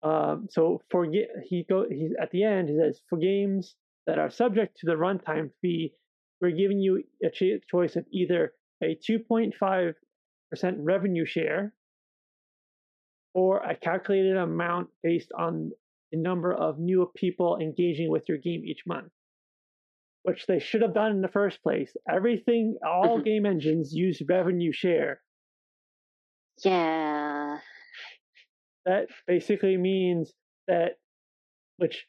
Um, so for he go he's at the end he says for games that are subject to the runtime fee, we're giving you a choice of either a 2.5% revenue share or a calculated amount based on the number of new people engaging with your game each month, which they should have done in the first place. Everything, all mm-hmm. game engines use revenue share. Yeah. That basically means that, which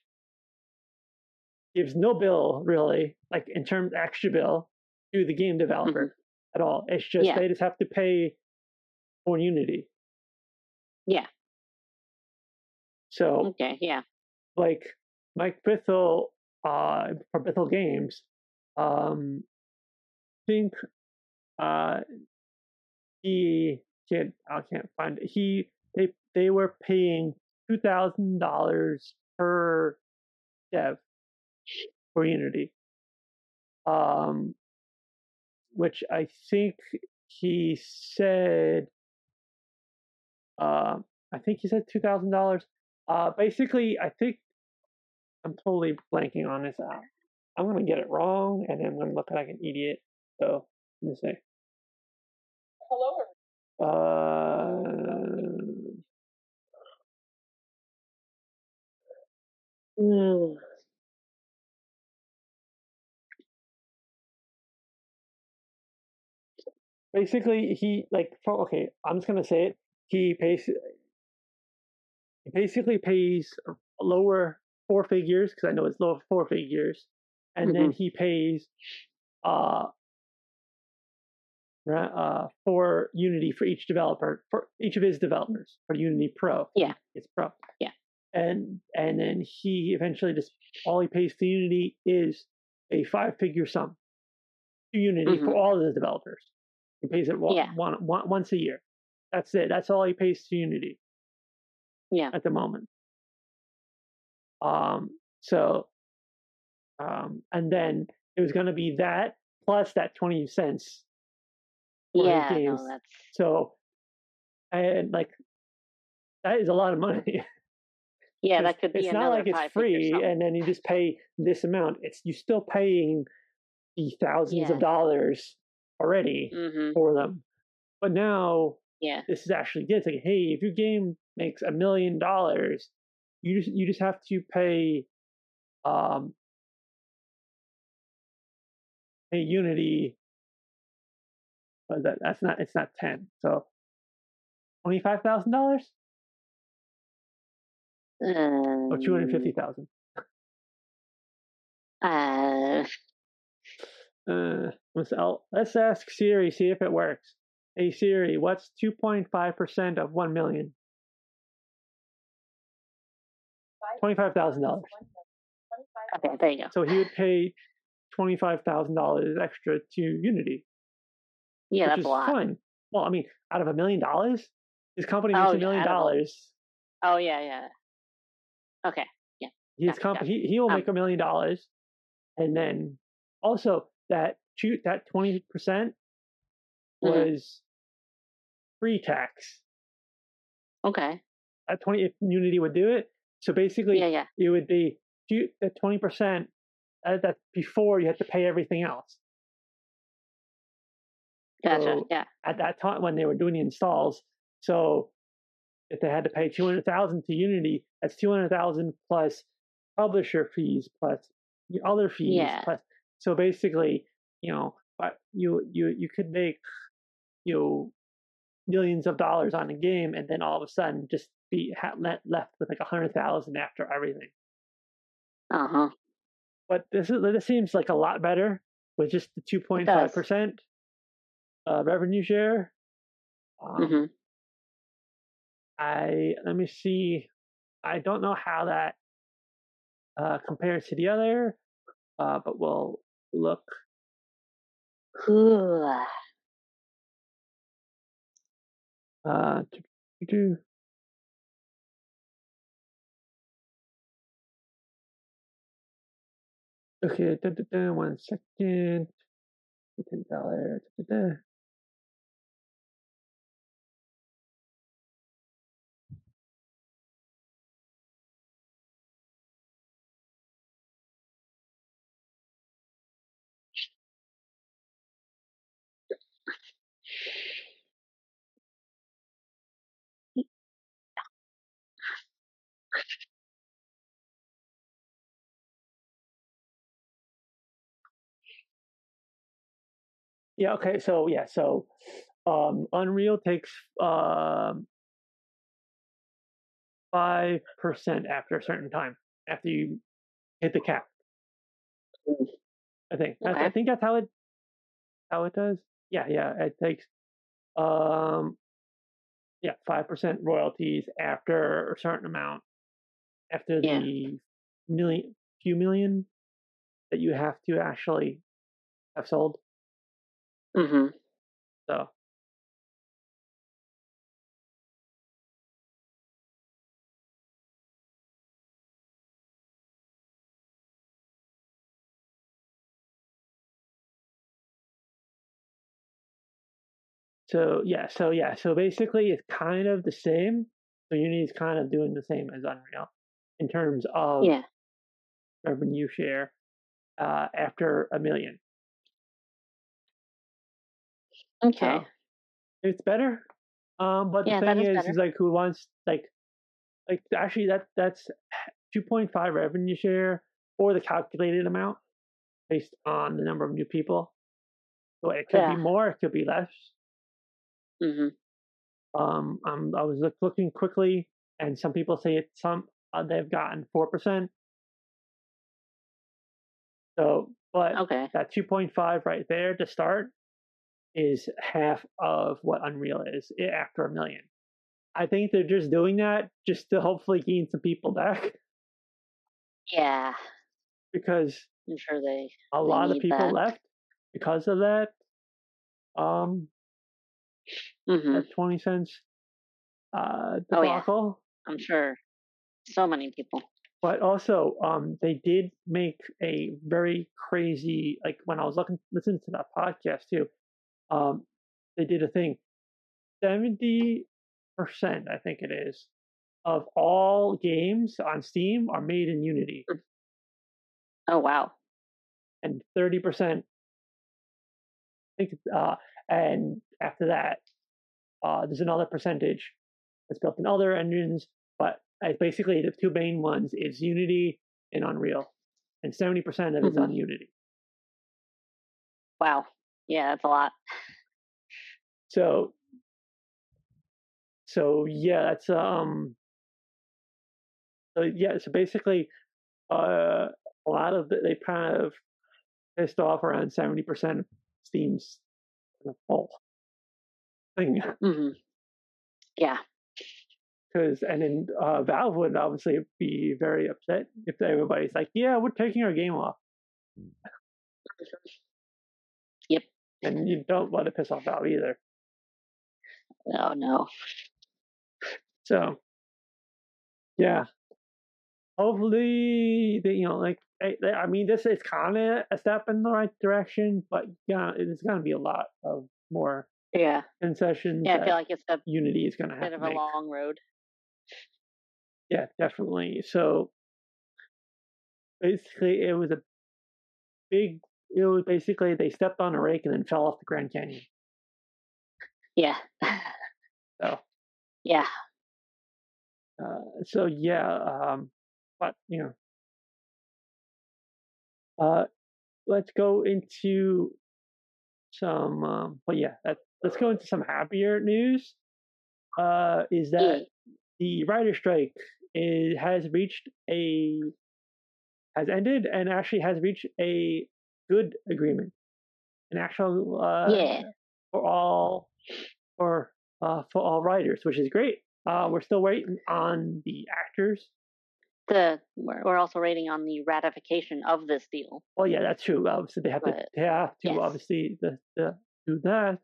gives no bill really, like in terms of extra bill to the game developer mm-hmm. at all. It's just yeah. they just have to pay for Unity. Yeah. So okay, yeah. Like Mike Bithell uh, for Bithell Games, um, think uh, he can't I can't find it. He they they were paying two thousand dollars per dev for Unity. Um, which I think he said, uh, I think he said two thousand dollars. Uh, basically, I think I'm totally blanking on this. Uh, I'm gonna get it wrong, and then I'm gonna look like an idiot. So let me say. Hello. Uh. Mm. basically he like for, okay i'm just going to say it he pays he basically pays lower four figures because i know it's low four figures and mm-hmm. then he pays uh uh, for Unity for each developer, for each of his developers, for Unity Pro. Yeah, it's Pro. Yeah, and and then he eventually just all he pays to Unity is a five figure sum to Unity mm-hmm. for all of the developers. He pays it one, yeah. one, one, once a year. That's it. That's all he pays to Unity. Yeah. At the moment. Um. So. Um. And then it was going to be that plus that twenty cents. Yeah. No. So. And like, that is a lot of money. Yeah, that could be. It's not like it's free, and then you just pay this amount. It's you're still paying the thousands yeah. of dollars already mm-hmm. for them. But now, yeah, this is actually good. It's like, hey, if your game makes a million dollars, you just you just have to pay, um, pay Unity. But that that's not it's not ten. So twenty five thousand dollars. Um, or two hundred fifty thousand. Uh, uh, let's, let's ask Siri, see if it works. Hey Siri, what's 2.5% of 1 million? $25,000. Okay, there you go. So he would pay $25,000 extra to Unity. Yeah, that's a lot. Fine. Well, I mean, out of a million dollars, his company makes oh, a million dollars. Oh, yeah, yeah. Okay, yeah. His gotcha, company, gotcha. he, he will um, make a million dollars. And then also, that two, that 20% mm-hmm. was free tax. Okay. At 20, if Unity would do it. So basically, yeah, yeah. it would be 20%, uh, that before you had to pay everything else. Gotcha. So yeah. At that time when they were doing the installs, so if they had to pay 200,000 to Unity, that's 200,000 plus publisher fees plus other fees yeah. plus so basically, you know, you you you could make you know millions of dollars on a game, and then all of a sudden just be left with like a hundred thousand after everything. Uh huh. But this is this seems like a lot better with just the two point five percent uh, revenue share. Um, mm-hmm. I let me see. I don't know how that uh, compares to the other, uh, but we'll look. Uh, do, Okay, da, da, da, one second. Ten dollar. Yeah. Okay. So yeah. So um, Unreal takes um, five percent after a certain time after you hit the cap. I think. Okay. I, I, think that's how it how it does. Yeah. Yeah. It takes um yeah five percent royalties after a certain amount after yeah. the million few million that you have to actually have sold. Mm-hmm. So. So yeah, so yeah, so basically it's kind of the same. So Unity is kind of doing the same as Unreal in terms of yeah. revenue share uh, after a million. Okay. So it's better. Um, but the thing is, is, is like who wants like like actually that that's 2.5 revenue share or the calculated amount based on the number of new people. So it could yeah. be more, it could be less. Mm-hmm. Um, um, I was looking quickly, and some people say it's some uh, they've gotten four percent. So, but okay. that 2.5 right there to start is half of what Unreal is after a million. I think they're just doing that just to hopefully gain some people back. Yeah. Because I'm sure they a they lot of people that. left because of that. Um mm-hmm. that twenty cents uh debacle. Oh, yeah. I'm sure. So many people. But also, um, they did make a very crazy like when I was looking listening to that podcast too um, they did a thing. Seventy percent, I think it is, of all games on Steam are made in Unity. Mm. Oh wow! And thirty percent, I think, uh, and after that, uh, there's another percentage that's built in other engines, but uh, basically the two main ones is Unity and Unreal, and seventy percent of it's mm-hmm. on Unity. Wow. Yeah, that's a lot. So, so yeah, that's um. So yeah, so basically, uh, a lot of the, they kind of pissed off around seventy percent of Steam's whole thing. Mm-hmm. Yeah. Because and then uh, Valve would obviously be very upset if everybody's like, "Yeah, we're taking our game off." And you don't want to piss off Valve either. Oh no. So, yeah. Hopefully, they, you know, like I mean, this is kind of a step in the right direction, but yeah, it's going to be a lot of more yeah concessions. Yeah, I feel like it's a Unity is going to have bit of a long road. Yeah, definitely. So basically, it was a big it was basically they stepped on a rake and then fell off the Grand Canyon. Yeah. So. Yeah. Uh, so yeah, um, but you know, uh, let's go into some. Um, well, yeah, that, let's go into some happier news. Uh, is that yeah. the writer strike is, has reached a has ended and actually has reached a good agreement, an actual uh, yeah for all for uh, for all writers, which is great. Uh, we're still waiting on the actors. The we're also waiting on the ratification of this deal. Well, yeah, that's true. Obviously, they have but, to they have to yes. obviously the, the, do that.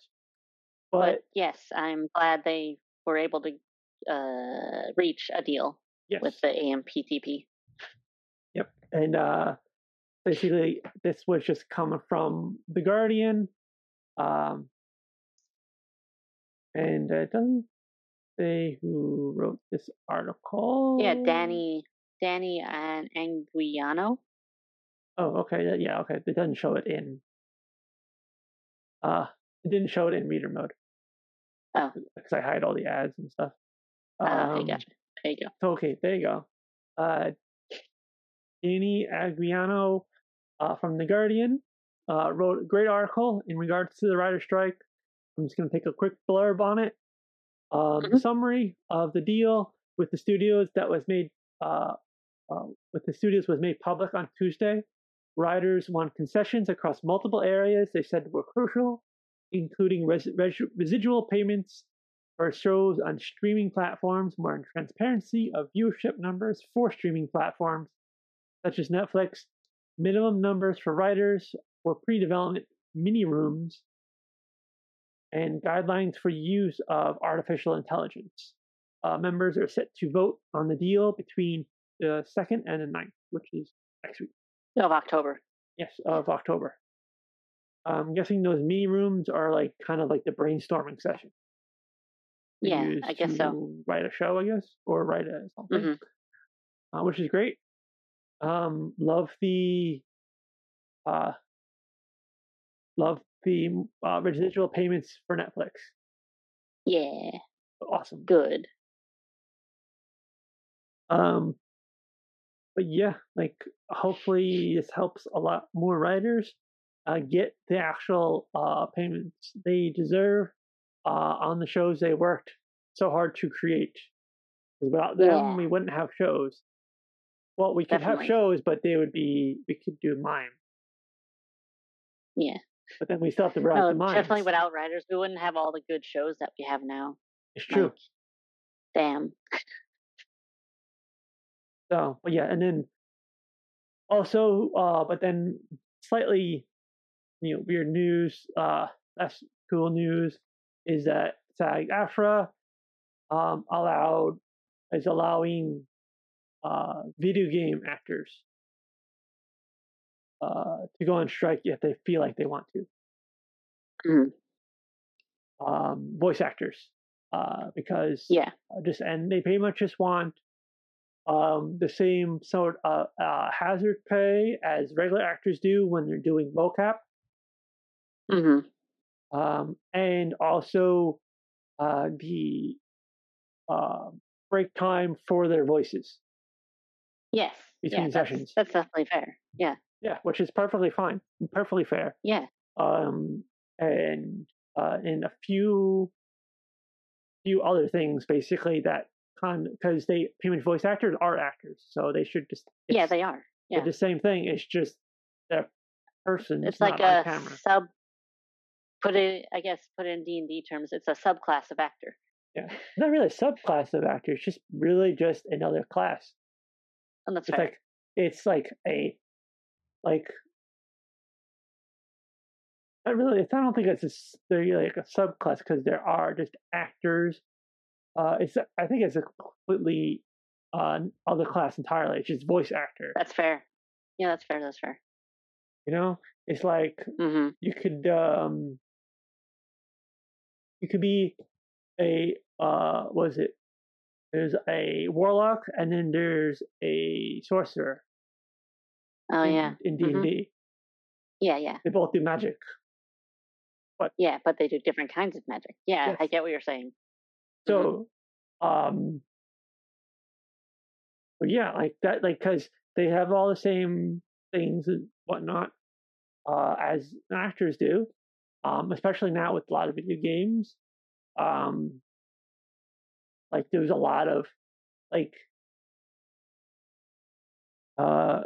But, but, yes, I'm glad they were able to uh, reach a deal yes. with the AMPTP. Yep, and uh, basically this was just coming from the Guardian, um, and it doesn't say who wrote this article. Yeah, Dani, Dani and Anguiano. Oh, okay. Yeah, okay. It doesn't show it in. Uh, it didn't show it in reader mode. Oh, because I hide all the ads and stuff. Oh, um, okay, gotcha. There you go. Okay, there you go. Uh, Dani Anguiano uh, from The Guardian uh, wrote a great article in regards to the writer strike. I'm just going to take a quick blurb on it. Um, mm-hmm. Summary of the deal with the studios that was made uh, uh, with the studios was made public on Tuesday. Writers want concessions across multiple areas they said were crucial, including res- res- residual payments for shows on streaming platforms, more transparency of viewership numbers for streaming platforms such as Netflix, minimum numbers for writers for pre-development mini rooms, and guidelines for use of artificial intelligence. Uh, members are set to vote on the deal between the 2nd and the 9th, which is next week. Of October. Yes, of October. I'm guessing those mini rooms are like kind of like the brainstorming session. Yeah, I guess so. Write a show, I guess, or write a something, mm-hmm. uh, which is great. Um, love the uh, love the uh, residual payments for Netflix. Yeah. Awesome. Good. Um, but yeah, like hopefully this helps a lot more writers uh, get the actual uh, payments they deserve uh, on the shows they worked so hard to create. Without them, yeah. we wouldn't have shows. Well, we could Definitely. have shows, but they would be we could do mime. Yeah. But then we still have to write no, the mimes. Definitely without writers, we wouldn't have all the good shows that we have now. It's true. Like, damn. So, but yeah, and then also, uh, but then slightly, you know, weird news. Uh, that's cool news is that SAG-AFTRA um, allowed is allowing uh, video game actors uh, to go on strike if they feel like they want to. Mm-hmm. Um, voice actors, uh, because yeah, just and they pretty much just want um, the same sort of uh, hazard pay as regular actors do when they're doing mocap. Mm-hmm. Um, and also uh, the uh, break time for their voices. Yes. Between yeah, sessions. That's, that's definitely fair. Yeah. Yeah, which is perfectly fine, perfectly fair. Yeah. Um, and uh, in a few few other things, basically that con because they human voice actors are actors, so they should just yeah they are yeah the same thing. It's just their person. It's like a sub. Put it, I guess, put in D and D terms. It's a subclass of actor. Yeah, not really a subclass of actor. It's Just really just another class. And that's it's fair. like it's like a like I really I don't think it's a, like a subclass because there are just actors. Uh, it's I think it's a completely uh, other class entirely. It's just voice actor. That's fair. Yeah, that's fair. That's fair. You know, it's like mm-hmm. you could um, you could be a uh, was it? There's a warlock, and then there's a sorcerer. Oh in, yeah, in D and D. Yeah, yeah. They both do magic. But yeah, but they do different kinds of magic. Yeah, yes. I get what you're saying. So, mm-hmm. um, but yeah, like that, like because they have all the same things and whatnot uh, as actors do, um, especially now with a lot of video games. Um, like there's a lot of like uh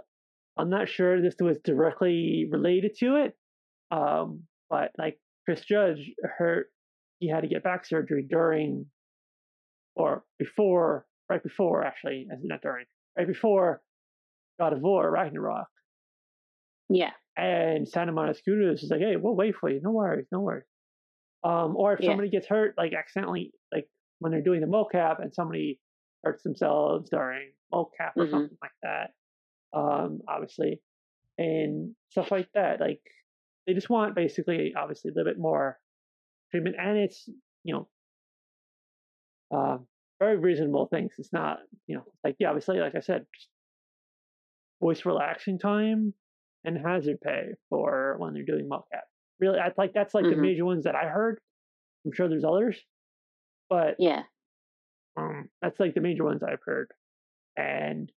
I'm not sure this was directly related to it. Um, but like Chris Judge hurt he had to get back surgery during or before right before actually, as not during, right before God of War, Ragnarok. Yeah. And Santa Monica Studios is like, hey, we'll wait for you. No worries, no worries. Um, or if yeah. somebody gets hurt, like accidentally, like when they're doing the mocap and somebody hurts themselves during mocap or mm-hmm. something like that, um, obviously, and stuff like that. Like they just want basically, obviously, a little bit more treatment, and it's you know, uh, very reasonable things. It's not you know, like yeah, obviously, like I said, voice relaxing time and hazard pay for when they're doing mocap. Really, I like that's like mm-hmm. the major ones that I heard. I'm sure there's others, but yeah, um, that's like the major ones I've heard, and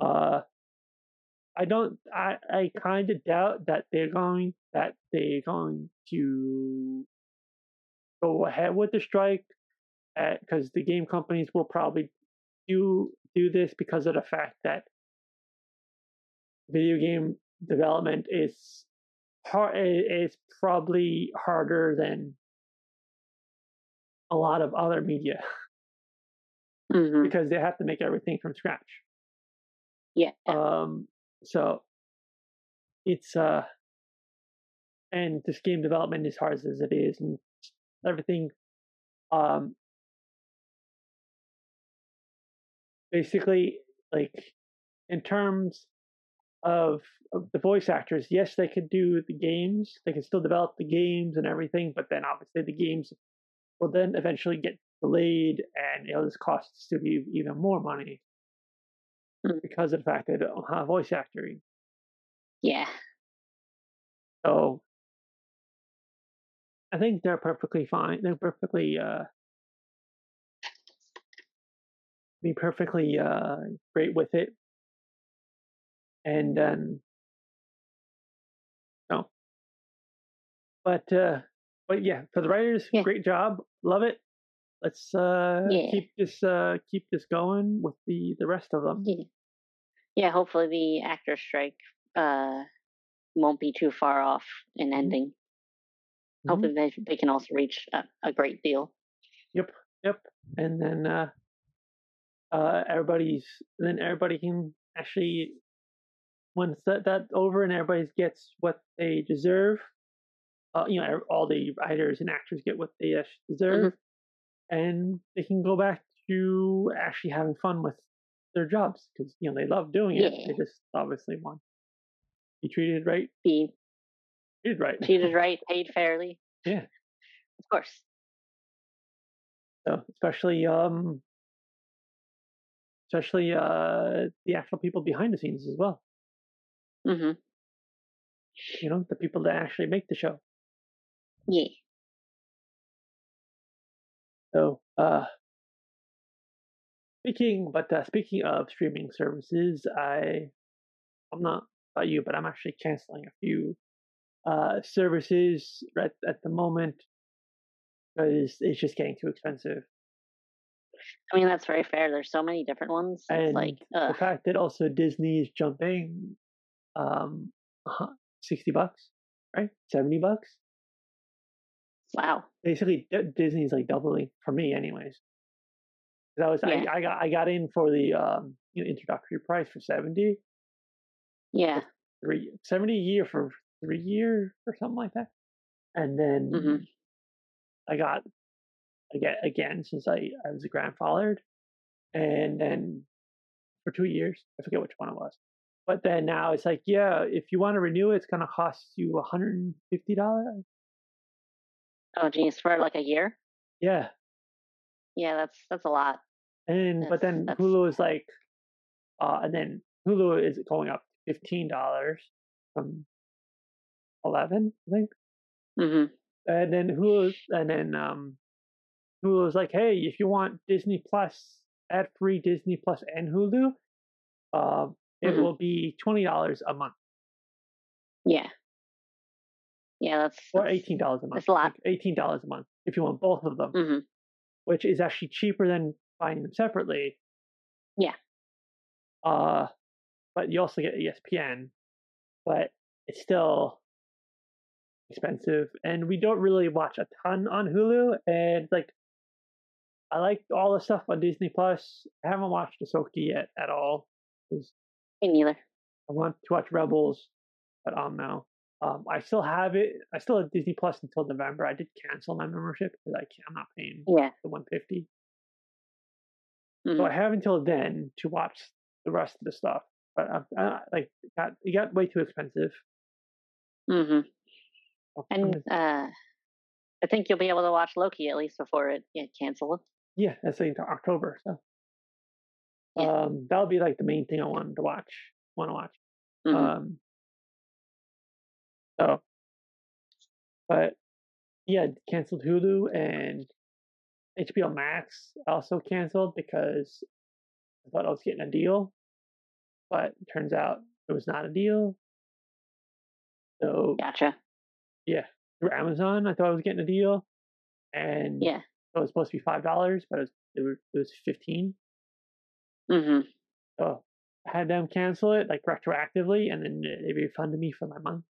uh, I don't. I I kind of doubt that they're going that they're going to go ahead with the strike, because the game companies will probably do do this because of the fact that video game development is hard. Is probably harder than a lot of other media mm-hmm. because they have to make everything from scratch. Yeah. Um, so it's uh and this game development is hard as it is and everything um basically like in terms of, of, the voice actors yes they could do the games they can still develop the games and everything but then obviously the games will then eventually get delayed and it'll just cost the studio even more money mm. because of the fact they don't have voice acting. Yeah. So I think they're perfectly fine. They're perfectly uh be perfectly uh great with it. And then no. But uh but yeah, for the writers, yeah. great job. Love it let's uh, yeah. keep this uh, keep this going with the the rest of them. Yeah, yeah. Hopefully, the actor strike uh, won't be too far off in mm-hmm. ending. Mm-hmm. Hopefully, they they can also reach a, a, great deal. Yep, yep. And then uh, uh, everybody's then everybody can actually once that that's over and everybody gets what they deserve. Uh, you know, all the writers and actors get what they deserve. Mm-hmm and they can go back to actually having fun with their jobs because you know they love doing it. Yeah. They just obviously want to be treated right. Be treated right. Treated right, paid fairly. Yeah, of course. So especially um, especially uh, the actual people behind the scenes as well. Mm-hmm. You know, the people that actually make the show. Yeah. So, uh, speaking, but uh, speaking of streaming services, I, I'm not about you, but I'm actually canceling a few uh, services at at the moment because it's just getting too expensive. I mean, that's very fair. There's so many different ones. It's like ugh. the fact that also Disney is jumping, um, sixty bucks, right? Seventy bucks. Wow. Basically, D- Disney's like doubling for me, anyways. That was yeah. I, I got I got in for the um, you know, introductory price for seventy. Yeah. Three seventy a year for three years or something like that, and then mm-hmm. I got again again since I I was grandfathered, and then for two years I forget which one it was, but then now it's like yeah if you want to renew it, it's gonna cost you one hundred and fifty dollars Oh, geez, for like a year. Yeah. Yeah, that's that's a lot. And that's, but then that's... Hulu is like, uh, and then Hulu is going up fifteen dollars from eleven, I think. Mm-hmm. And then Hulu, and then um, Hulu is like, hey, if you want Disney Plus, ad free Disney Plus and Hulu, uh, it mm-hmm. will be twenty dollars a month. Yeah. Yeah, that's or eighteen dollars a month. That's a lot. Like eighteen dollars a month if you want both of them, mm-hmm. which is actually cheaper than buying them separately. Yeah. Uh, but you also get ESPN, but it's still expensive, and we don't really watch a ton on Hulu. And like, I like all the stuff on Disney Plus. I haven't watched Ahsoka yet at all. Me neither. I want to watch Rebels, but um, no. Um, I still have it. I still have Disney Plus until November. I did cancel my membership because I can't, I'm not paying yeah. the 150. Mm-hmm. So I have until then to watch the rest of the stuff. but uh, uh, like got it got way too expensive. Mm-hmm. And uh, I think you'll be able to watch Loki at least before it get canceled. Yeah, that's into October, so yeah. um, that'll be like the main thing I wanted to watch. Want to watch. Mm-hmm. Um, so, but yeah, canceled Hulu and HBO Max also canceled because I thought I was getting a deal, but it turns out it was not a deal. So gotcha. Yeah, through Amazon, I thought I was getting a deal, and yeah, it was supposed to be five dollars, but it was, it was, it was 15 Mm-hmm. So I had them cancel it like retroactively, and then they refunded me for my month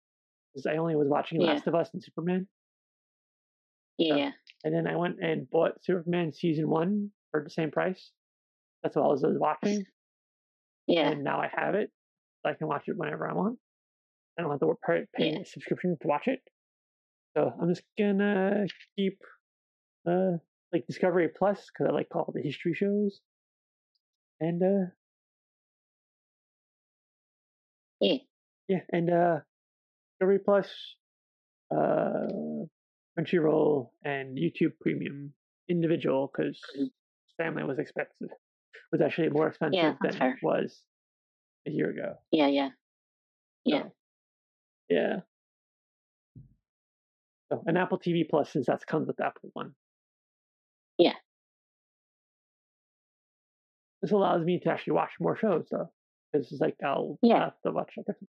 because I only was watching yeah. Last of Us and Superman. Yeah. So, and then I went and bought Superman season one for the same price. That's all I was watching. Yeah. And now I have it. So I can watch it whenever I want. I don't have to pay, pay yeah. a subscription to watch it. So I'm just gonna keep uh like Discovery Plus because I like all the history shows. And uh Yeah. Yeah, and uh Discovery Plus, uh Crunchyroll and YouTube Premium individual because mm-hmm. family was expensive. Was actually more expensive yeah, than fair. it was a year ago. Yeah, yeah, yeah, so, yeah. So, and Apple TV Plus, since that comes with Apple One. Yeah. This allows me to actually watch more shows, though. Because it's like I'll yeah. have to watch a different.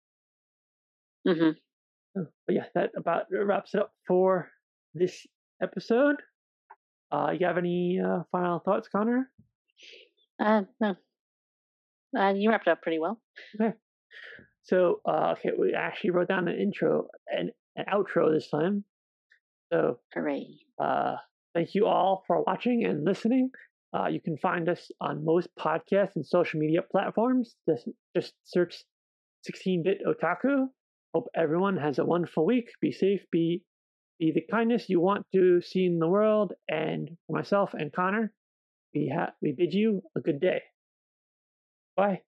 Mm-hmm. But yeah, that about wraps it up for this episode. Uh, you have any uh, final thoughts, Connor? Uh, no. Uh, you wrapped up pretty well. Okay. So, uh, okay, we actually wrote down an intro and an outro this time. So, hooray! Uh, thank you all for watching and listening. Uh, you can find us on most podcasts and social media platforms. Just, just search 16-bit otaku. Hope everyone has a wonderful week. Be safe. Be be the kindness you want to see in the world. And for myself and Connor, we ha- we bid you a good day. Bye.